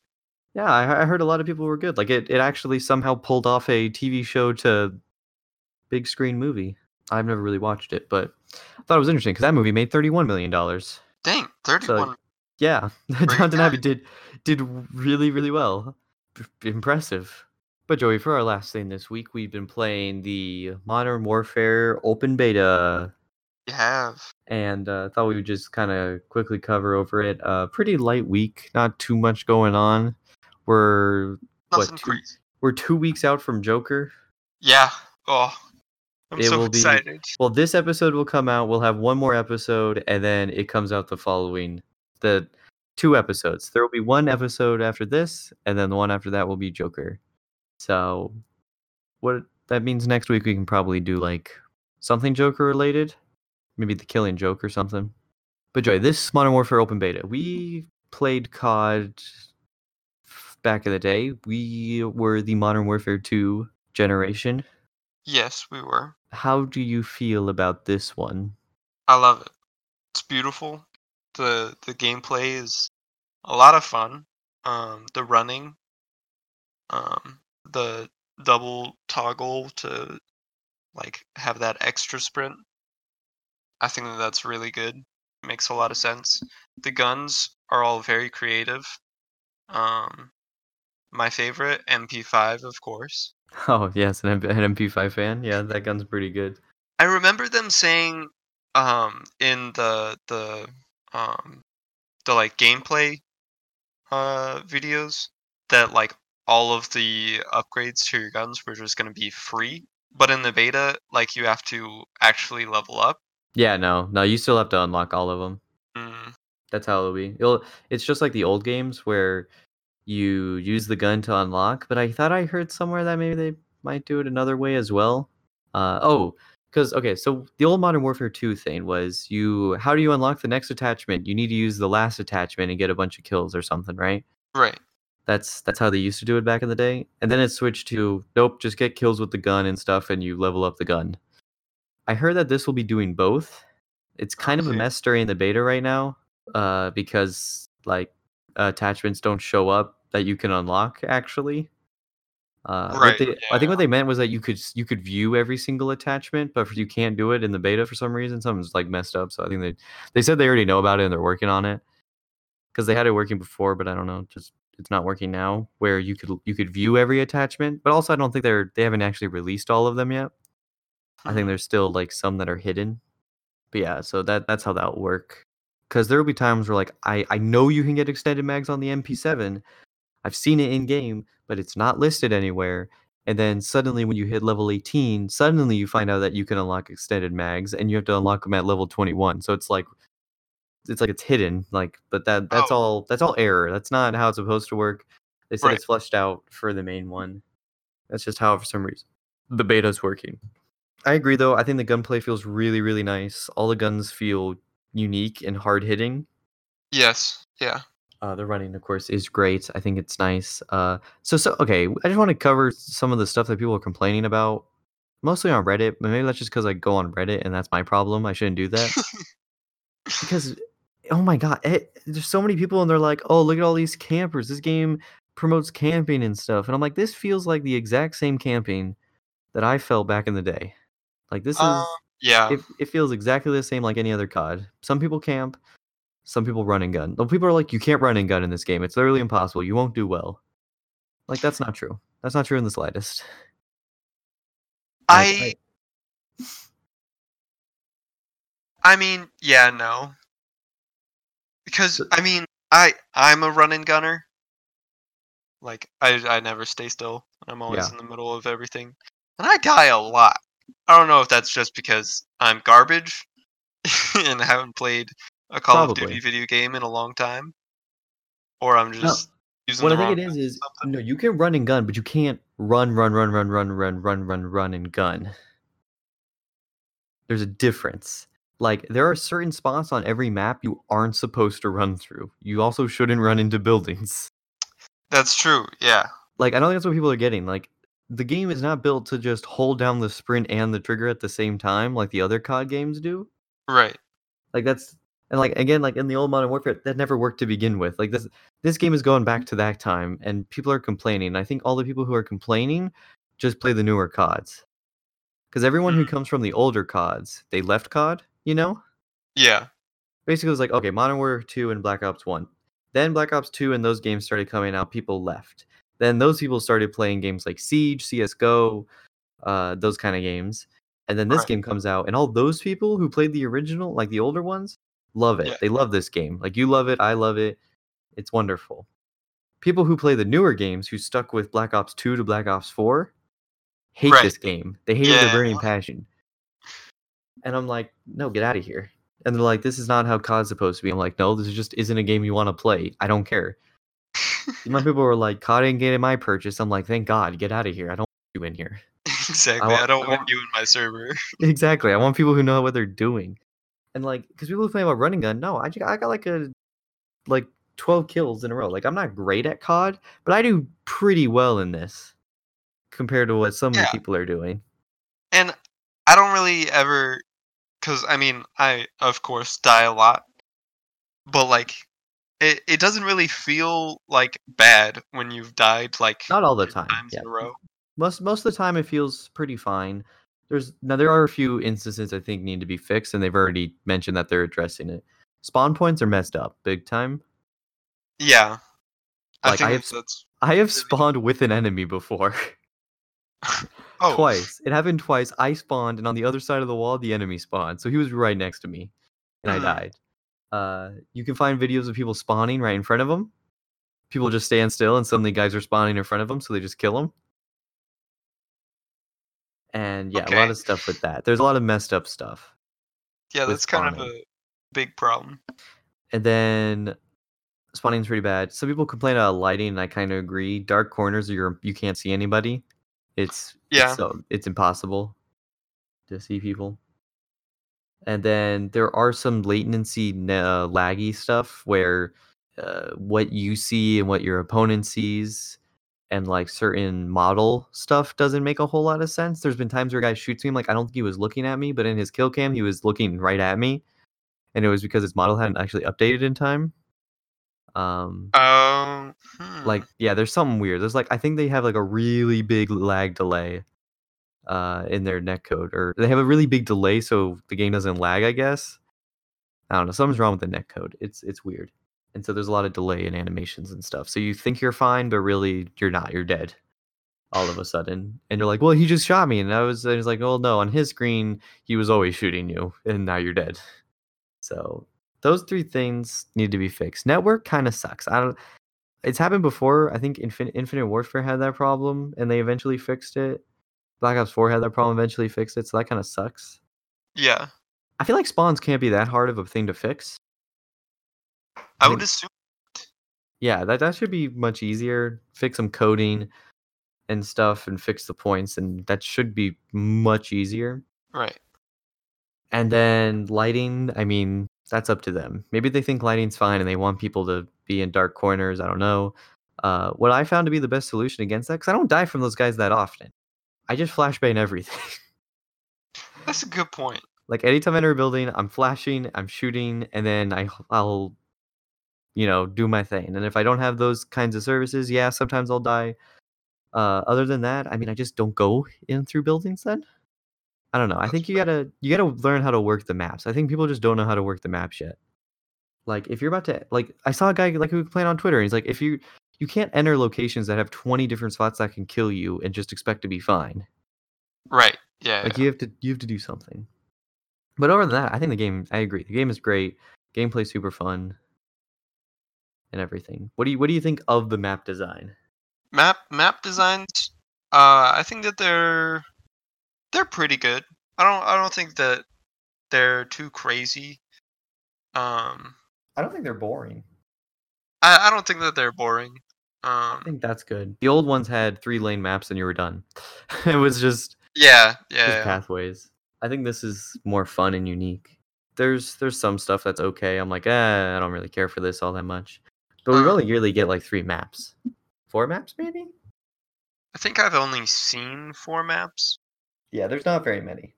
Yeah, I, I heard a lot of people were good. Like it, it actually somehow pulled off a TV show to big screen movie. I've never really watched it, but I thought it was interesting because that movie made thirty-one million dollars. Dang, thirty-one. Yeah, Downton. Abbey did did really really well. B- impressive. But Joey, for our last thing this week, we've been playing the Modern Warfare open beta, you have. and uh, thought we would just kind of quickly cover over it. Uh, pretty light week, not too much going on. We're What, two- crazy. we're two weeks out from Joker. Yeah. Oh, I'm It so will be- excited. Well, this episode will come out. We'll have one more episode, and then it comes out the following the two episodes. There will be one episode after this, and then the one after that will be Joker. So, what that means next week we can probably do like something Joker related, maybe the Killing Joke or something. But Joy, this Modern Warfare open beta, we played COD back in the day. We were the Modern Warfare 2 generation. Yes, we were. How do you feel about this one? I love it. It's beautiful. the The gameplay is a lot of fun. Um, the running, um, the double toggle to like have that extra sprint. I think that that's really good. Makes a lot of sense. The guns are all very creative. Um, my favorite MP5, of course. Oh yes, an, an MP5 fan. Yeah, that gun's pretty good. I remember them saying um in the the um the like gameplay uh videos that like all of the upgrades to your guns were just going to be free but in the beta like you have to actually level up Yeah, no, no, you still have to unlock all of them. mm, That's how it'll be. It'll, it's just like the old games where you use the gun to unlock. But I thought I heard somewhere that maybe they might do it another way as well. Uh, oh, because okay, so the old Modern Warfare 2 thing was you. How do you unlock the next attachment? You need to use the last attachment and get a bunch of kills or something, right? right That's that's how they used to do it back in the day. And then it switched to nope, just get kills with the gun and stuff, and you level up the gun. I heard that this will be doing both. It's kind of a mess during the beta right now, uh, because like attachments don't show up that you can unlock actually. Uh, Right, they- I think what they meant was that you could you could view every single attachment, but you can't do it in the beta for some reason. Something's like messed up. So I think they they said they already know about it and they're working on it because they had it working before, but I don't know, just it's not working now. Where you could you could view every attachment, but also I don't think they're they haven't actually released all of them yet. I think Mhm. there's still like some that are hidden. But yeah, so that that's how that'll work. Because there will be times where like I I know you can get extended mags on the MP7. I've seen it in game, but it's not listed anywhere. And then suddenly, when you hit level 18, suddenly you find out that you can unlock extended mags, and you have to unlock them at level 21. So it's like it's like it's hidden like but that that's Oh. all that's all error that's not how it's supposed to work they said Right. it's fleshed out for the main one that's just how for some reason the beta's working i agree though i think the gunplay feels really really nice all the guns feel unique and hard hitting yes yeah uh, the running of course is great. I think it's nice uh, so so okay i just want to cover some of the stuff that people are complaining about mostly on reddit but maybe that's just because i go on reddit and that's my problem i shouldn't do that. Because oh my god it, there's so many people and they're like oh look at all these campers this game promotes camping and stuff and i'm like this feels like the exact same camping that i felt back in the day. Like this is Uh, yeah. it, it feels exactly the same like any other cod. Some people camp some people run and gun Well, people are like you can't run and gun in this game it's literally impossible you won't do well like that's not true that's not true in the slightest Like, I I mean, yeah, no. Because I mean, I I'm a run and gunner. Like I I never stay still. I'm always Yeah. in the middle of everything. And I die a lot. I don't know if that's just because I'm garbage and haven't played a Call of Duty video game in a long time. Or I'm just using What the I think it is is something. no, you can run and gun, but you can't run, run, run, run, run, run, run, run, run, and gun. There's a difference. Like there are certain spots on every map you aren't supposed to run through. You also shouldn't run into buildings. That's true, yeah. Like I don't think that's what people are getting. Like the game is not built to just hold down the sprint and the trigger at the same time like the other COD games do. Right. Like that's and like again, like in the old Modern Warfare, that never worked to begin with. Like this this game is going back to that time and people are complaining. I think all the people who are complaining just play the newer CODs. Because everyone who Mhm. comes from the older CODs, they left COD, you know? Yeah. Basically it was like, okay, Modern Warfare 2 and Black Ops 1. Then Black Ops 2 and those games started coming out, people left. Then those people started playing games like Siege, CSGO, uh, those kind of games. And then this Right. game comes out, and all those people who played the original, like the older ones, love it. Yeah. They love this game. Like you love it, I love it. It's wonderful. People who play the newer games, who stuck with Black Ops 2 to Black Ops 4, hate Right. this game. They hate it with Yeah. a burning passion. And I'm like, no, get out of here. And they're like, this is not how COD's supposed to be. I'm like, no, this is just isn't a game you want to play. I don't care. My people were like, COD ain't getting my purchase. I'm like, thank God, get out of here. I don't want you in here. exactly. I, want- don't I want want- you in my server. exactly. I want people who know what they're doing. And like, because people play about running gun, no, I, I got like a like 12 kills in a row. Like, I'm not great at COD, but I do pretty well in this compared to what some Yeah. people are doing. And I don't really ever, because I mean, I of course die a lot, but like, it it doesn't really feel like bad when you've died like Not all the time. times Yeah. in a row. most most of the time it feels pretty fine. There's now there are a few instances I think need to be fixed, and they've already mentioned that they're addressing it. Spawn points are messed up big time. Yeah, I Like, I have- I have spawned with an enemy before. oh twice. It happened twice. I spawned, and on the other side of the wall, the enemy spawned. So he was right next to me, and I Mhm. died. Uh, you can find videos of people spawning right in front of them. People just stand still, and suddenly guys are spawning in front of them, so they just kill them. And yeah, a lot of stuff with that. There's a lot of messed up stuff. yeah, that's kind of a big problem. And then spawning's pretty bad. Some people complain about lighting, and I kind of agree. Dark corners, you're you can't see anybody. It's Yeah. So it's impossible to see people. And then there are some latency, uh, laggy stuff where uh, what you see and what your opponent sees, and like certain model stuff doesn't make a whole lot of sense. There's been times where a guy shoots me, I'm like I don't think he was looking at me, but in his kill cam he was looking right at me, and it was because his model hadn't actually updated in time. Um, Um, hmm. like yeah, there's something weird. There's like I think they have like a really big lag delay uh in their netcode or they have a really big delay so the game doesn't lag, I guess. I don't know, something's wrong with the netcode. It's it's weird. And so there's a lot of delay in animations and stuff. So you think you're fine, but really you're not. You're dead all of a sudden. And you're like, "Well, he just shot me." And I was I was like, "Oh, no, on his screen, he was always shooting you and now you're dead." So those three things need to be fixed. Network kind of sucks. I don't it's happened before. I think Infin- Infinite Warfare had that problem and they eventually fixed it. Black Ops 4 had that problem, eventually fixed it. So that kind of sucks. yeah, I feel like spawns can't be that hard of a thing to fix. I I would assume. Yeah, that, that should be much easier. Fix some coding and stuff and fix the points, and that should be much easier. Right. And then lighting, I mean, that's up to them. Maybe they think lighting's fine and they want people to be in dark corners. I don't know. Uh, what I found to be the best solution against that, because I don't die from those guys that often. I just flashbang everything. That's a good point. like anytime I enter a building, I'm flashing, I'm shooting, and then I I'll you know do my thing. And if I don't have those kinds of services, yeah, sometimes I'll die. Uh, other than that, I mean, I just don't go in through buildings. Then I don't know. I That's think you gotta you gotta learn how to work the maps. I think people just don't know how to work the maps yet. Like if you're about to like, I saw a guy like who playing on Twitter. And he's like, if you you can't enter locations that have 20 different spots that can kill you and just expect to be fine. Right. Yeah. Like you have to you have to do something. But other than that, I think the game. I agree. The game is great. Gameplay super fun. And everything. What do you What do you think of the map design? map map designs. Uh, I think that they're they're pretty good. I don't I don't think that they're too crazy. Um, I don't think they're boring. I, I don't think that they're boring. I Um, think that's good. The old ones had three lane maps and you were done. it was just yeah, yeah, just yeah. pathways. I think this is more fun and unique. There's there's some stuff that's okay. I'm like, eh, I don't really care for this all that much. But we Uh. only really get like three maps, four maps maybe. I think I've only seen four maps. Yeah, there's not very many.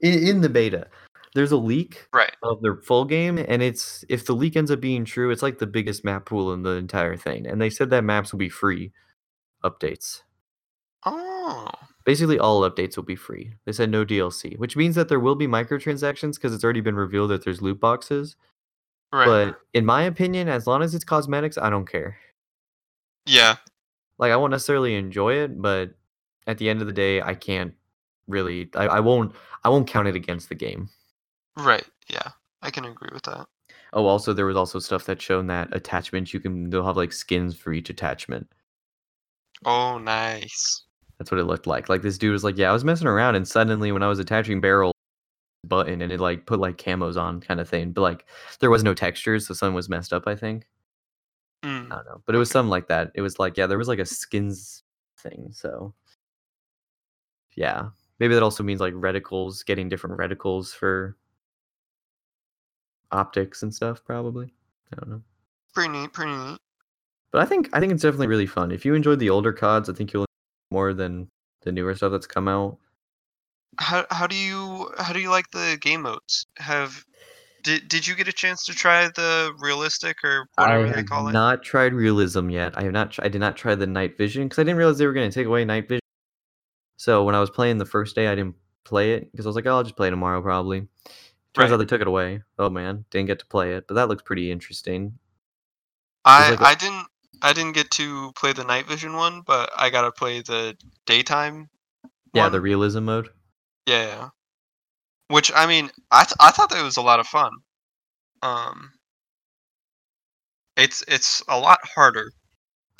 In, in the beta, there's a leak Right. of the full game, and it's if the leak ends up being true, it's like the biggest map pool in the entire thing. And they said that maps will be free updates. Oh, Basically, all updates will be free. They said no DLC, which means that there will be microtransactions because it's already been revealed that there's loot boxes. Right. But in my opinion, as long as it's cosmetics, I don't care. yeah, Like I won't necessarily enjoy it, but at the end of the day, I can't really. I, I won't. I won't count it against the game. right. Yeah, I can agree with that. Oh, also there was also stuff that shown that attachments you can they'll have like skins for each attachment. Oh, nice. That's what it looked like. Like this dude was like, yeah, I was messing around, and suddenly when I was attaching barrel button and it like put like camos on kind of thing, but like there was no textures, so something was messed up. I think Mm. I don't know, but it was something like that. It was like yeah, there was like a skins thing. So yeah, maybe that also means like reticles, getting different reticles for optics and stuff. Probably, I don't know. Pretty neat. Pretty neat. But I think I think it's definitely really fun. If you enjoyed the older CODs, I think you'll more than the newer stuff that's come out. How how do you how do you like the game modes? Have did did you get a chance to try the realistic or whatever I they call it? Not tried realism yet. I have not. I did not try the night vision because I didn't realize they were going to take away night vision. So when I was playing the first day, I didn't play it because I was like, oh, I'll just play tomorrow probably. Turns Right. out they took it away. Oh man, didn't get to play it, but that looks pretty interesting. I like a- I didn't I didn't get to play the night vision one, but I got to play the daytime. Yeah, one. the realism mode. Yeah, yeah. Which I mean, I th- I thought that was a lot of fun. Um, it's it's a lot harder.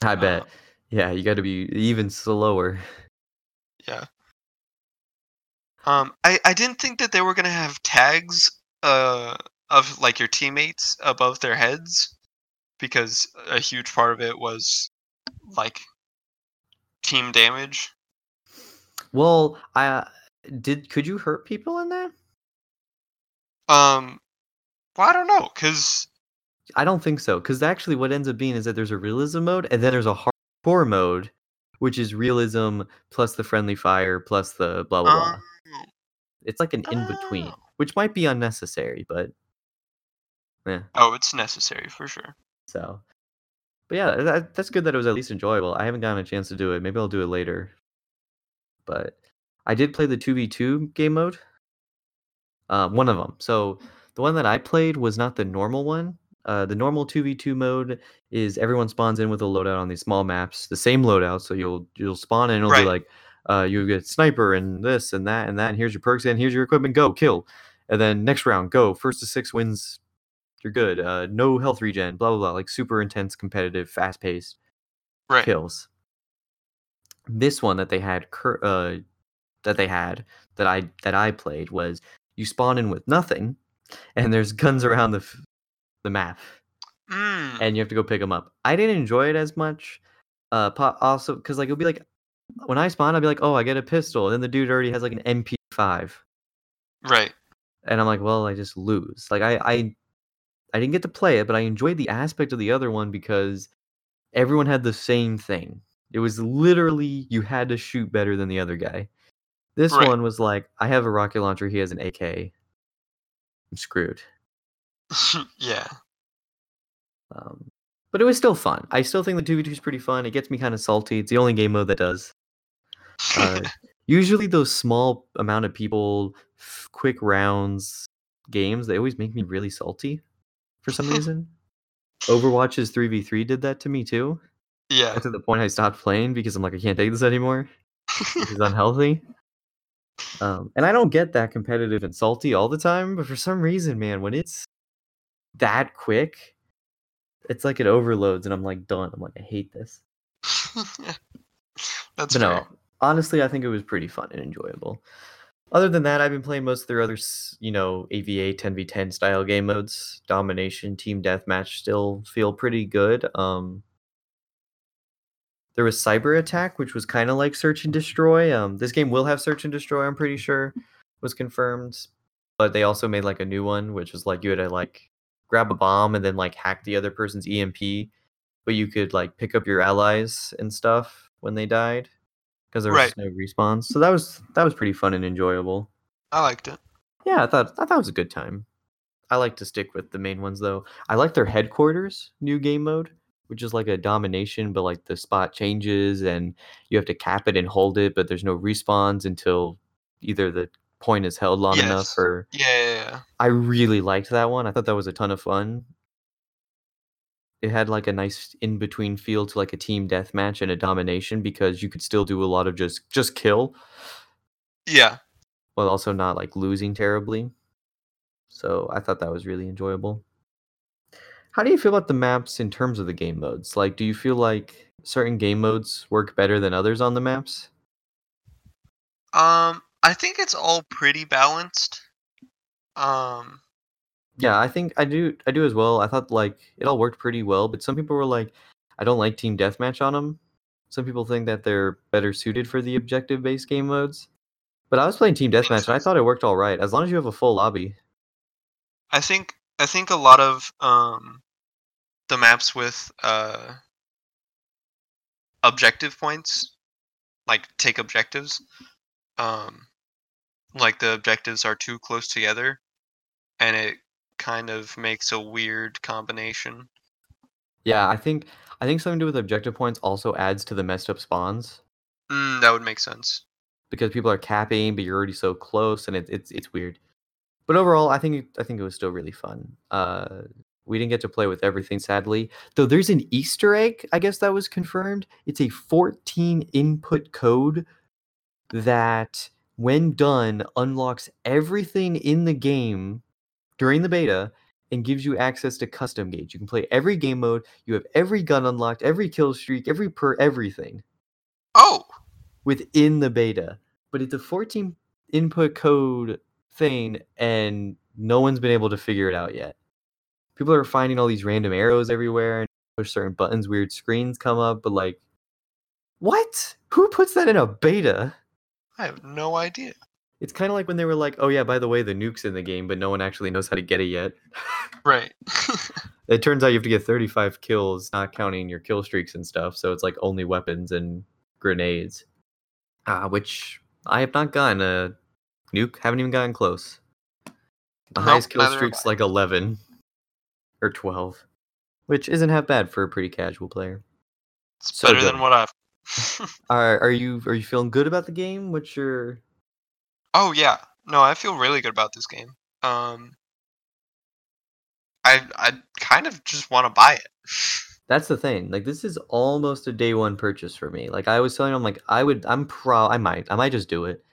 I bet. uh, Yeah, you got to be even slower. yeah. Um, I I didn't think that they were gonna have tags uh of like your teammates above their heads because a huge part of it was like team damage. Well, I uh, did. Could you hurt people in that? Um, well, I don't know, cause I don't think so, because actually, what ends up being is that there's a realism mode, and then there's a hardcore mode, which is realism plus the friendly fire plus the blah blah blah. um, It's like an in between, oh. which might be unnecessary, but yeah. oh, it's necessary for sure. So, but yeah, that, that's good that it was at least enjoyable. I haven't gotten a chance to do it. Maybe I'll do it later. But I did play the two v two game mode. Uh, one of them. So the one that I played was not the normal one. Uh, the normal two v two mode is everyone spawns in with a loadout on these small maps, the same loadout. So you'll you'll spawn in, it'll Right. be like, uh, you get sniper and this and that and that. And here's your perks and here's your equipment. Go kill, and then next round go. First to six wins. You're good. Uh, no health regen. Blah blah blah. Like super intense, competitive, fast paced Right. kills. This one that they had cur- uh that they had that I that I played was you spawn in with nothing and there's guns around the f- the map Mm. and you have to go pick them up. I didn't enjoy it as much. Uh also cuz like it'll be like when I spawn I'll be like, "Oh, I get a pistol." And then the dude already has like an MP5 Right. and I'm like, "Well, I just lose." Like I I I didn't get to play it, but I enjoyed the aspect of the other one because everyone had the same thing. It was literally you had to shoot better than the other guy. This Right. one was like, I have a rocket launcher, he has an AK. I'm screwed. yeah. Um, but it was still fun. I still think the 2v2 is pretty fun. It gets me kind of salty. It's the only game mode that does. Uh, usually those small amount of people, f- quick rounds games, they always make me really salty for some reason. Overwatch's 3v3 did that to me too. yeah. to the point I stopped playing because I'm like, I can't take this anymore. This is unhealthy. Um, and I don't get that competitive and salty all the time, but for some reason, man, when it's that quick, it's like it overloads, and I'm like done. I'm like, I hate this. That's But fair. no, honestly, I think it was pretty fun and enjoyable. Other than that, I've been playing most of their other, you know, AVA 10v10 style game modes. Domination, Team Deathmatch still feel pretty good. Um, there was Cyber Attack, which was kind of like Search and Destroy. Um, this game will have Search and Destroy, I'm pretty sure, was confirmed. But they also made like a new one, which was like you had to like grab a bomb and then like hack the other person's EMP, but you could like pick up your allies and stuff when they died because there was Right. no respawns. So that was that was pretty fun and enjoyable. I liked it. Yeah, I thought I thought it was a good time. I like to stick with the main ones though. I like their headquarters new game mode, which is like a domination, but like the spot changes and you have to cap it and hold it, but there's no respawns until either the point is held long enough Yes. or Yeah, yeah, yeah. I really liked that one. I thought that was a ton of fun. It had like a nice in between feel to like a team deathmatch and a domination because you could still do a lot of just just kill Yeah. while also not like losing terribly. So I thought that was really enjoyable. How do you feel about the maps in terms of the game modes? Like, do you feel like certain game modes work better than others on the maps? Um, I think it's all pretty balanced. Um, Yeah, I think I do. I do as well. I thought like it all worked pretty well, but some people were like, "I don't like team deathmatch on them." Some people think that they're better suited for the objective-based game modes. But I was playing team deathmatch, and I thought it worked all right as long as you have a full lobby. I think I think a lot of um the maps with uh objective points, like take objectives, um, like the objectives are too close together, and it kind of makes a weird combination. Yeah, I think I think something to do with objective points also adds to the messed up spawns Mm, that would make sense. because people are capping, but you're already so close, and it, it's it's weird. But overall, I think I think it was still really fun. Uh, we didn't get to play with everything, sadly. Though there's an Easter egg, I guess that was confirmed. It's a 14 input code that, when done, unlocks everything in the game during the beta and gives you access to custom gauge. You can play every game mode. You have every gun unlocked, every kill streak, every per everything Oh, within the beta. But it's a 14 input code thing, and no one's been able to figure it out yet. People are finding all these random arrows everywhere and push certain buttons, weird screens come up, but like, what? Who puts that in a beta? I have no idea. It's kind of like when they were like, oh yeah, by the way, the nuke's in the game, but no one actually knows how to get it yet. Right. it turns out you have to get 35 kills, not counting your kill streaks and stuff. So it's like only weapons and grenades, uh, which I have not gotten a nuke. Haven't even gotten close. The Nope, highest kill streak's like 11 or 12, which isn't half bad for a pretty casual player. it's So better good. than what I've. Are are you are you feeling good about the game? What's your oh yeah, no, I feel really good about this game. Um, I I kind of just want to buy it. That's the thing. Like this is almost a day one purchase for me. Like I was telling him, like I would, I'm pro, I might, I might just do it,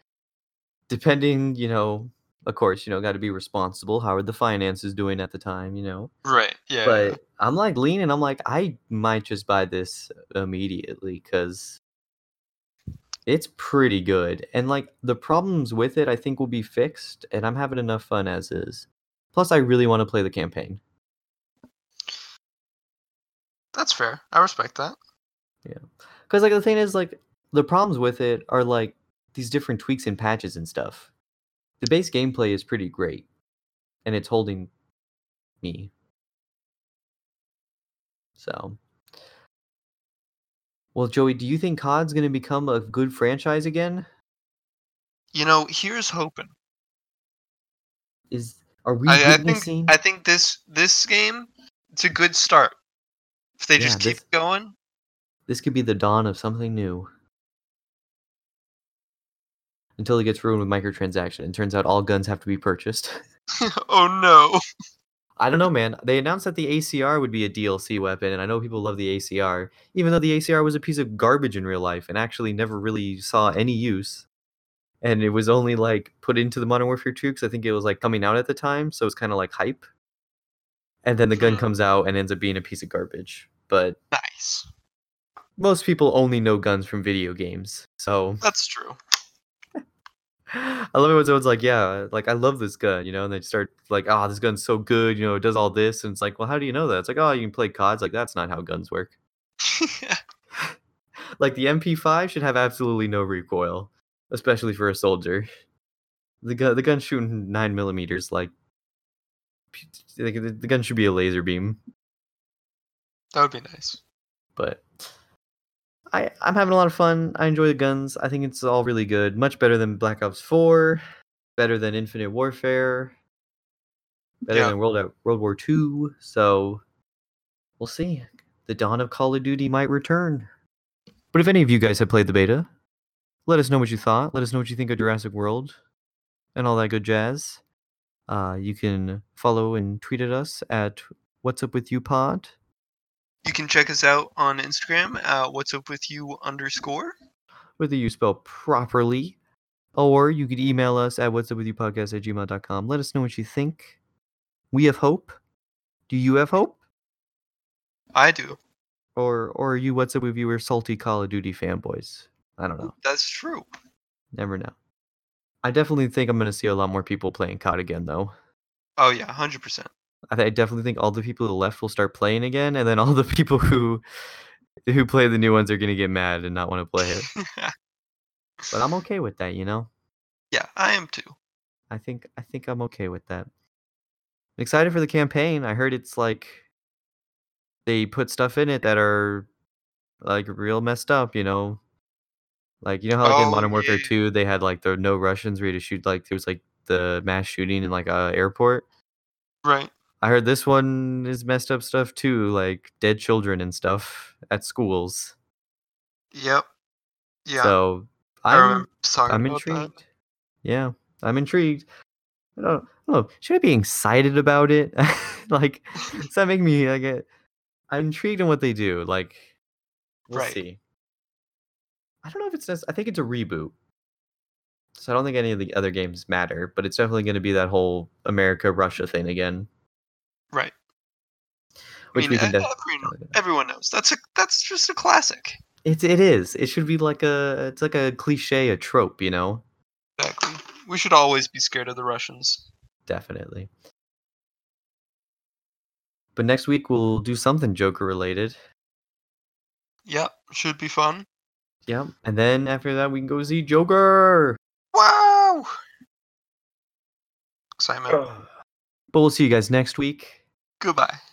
depending. You know, of course, you know, got to be responsible. How are the finances doing at the time? You know, Right. Yeah. but I'm like leaning. I'm like, I might just buy this immediately because it's pretty good. And like the problems with it, I think will be fixed. And I'm having enough fun as is. Plus, I really want to play the campaign. That's fair. I respect that. Yeah. Because like the thing is like the problems with it are like these different tweaks and patches and stuff. The base gameplay is pretty great, and it's holding me. So, well, Joey, do you think COD's going to become a good franchise again? You know, here's hoping. Is are we I, I think? I think this this game it's a good start. If they just keep this- going, this could be the dawn of something new. Until it gets ruined with microtransaction, and turns out all guns have to be purchased. oh no. I don't know, man. They announced that the ACR would be a DLC weapon, and I know people love the ACR, even though the ACR was a piece of garbage in real life and actually never really saw any use. and it was only like put into the Modern Warfare 2 because I think it was like coming out at the time, so it's kind of like hype. And then the gun Hmm. comes out and ends up being a piece of garbage. But Nice. most people only know guns from video games, so That's true. I love it when someone's like, "Yeah, like I love this gun," you know, and they start like, "Oh, this gun's so good," you know, it does all this, and it's like, "Well, how do you know that?" It's like, "Oh, you can play CODs." Like that's not how guns work. Like the MP5 should have absolutely no recoil, especially for a soldier. The gun, the gun shooting nine millimeters, like the, gun should be a laser beam. that would be nice. But I I'm having a lot of fun. I enjoy the guns. I think it's all really good. Much better than Black Ops 4, better than Infinite Warfare, better Yeah. than World World War II. So we'll see. The dawn of Call of Duty might return. But if any of you guys have played the beta, let us know what you thought. Let us know what you think of Jurassic World and all that good jazz. Uh, you can follow and tweet at us at What's Up With You Pod. You can check us out on Instagram at what's up with you underscore. whether you spell properly, or you could email us at what's up with you podcast at gmail.com. Let us know what you think. We have hope. Do you have hope? I do. Or or are you what's up with you are salty Call of Duty fanboys? I don't know. That's true. Never know. I definitely think I'm gonna see a lot more people playing COD again though. Oh yeah, hundred percent. I, th- I definitely think all the people who left will start playing again, and then all the people who who play the new ones are gonna get mad and not want to play it. But I'm okay with that, you know? yeah, I am too. I think I think I'm okay with that. I'm excited for the campaign. I heard it's like they put stuff in it that are like real messed up, you know. Like you know how like in Oh, Modern Warfare yeah. 2 they had like the no Russians where you to shoot like there was like the mass shooting in like a airport. Right. I heard this one is messed up stuff too, like dead children and stuff at schools. Yep. Yeah. So I'm talking I'm intrigued. Yeah, I'm intrigued. I don't, I don't know. Should I be excited about it? like, does that make me like? I'm intrigued in what they do. Like, we'll Right. see. I don't know if it's. I think it's a reboot. So I don't think any of the other games matter, but it's definitely going to be that whole America Russia thing again, that. Right. which I we mean, can. e- everyone, everyone knows that's a that's just a classic. It's it is. It should be like a. It's like a cliche, a trope, you know. Exactly. We should always be scared of the Russians. Definitely. But next week we'll do something Joker related. Yep. Should be fun. Yep. And then after that we can go see Joker. Wow. Excitement. But we'll see you guys next week. Goodbye.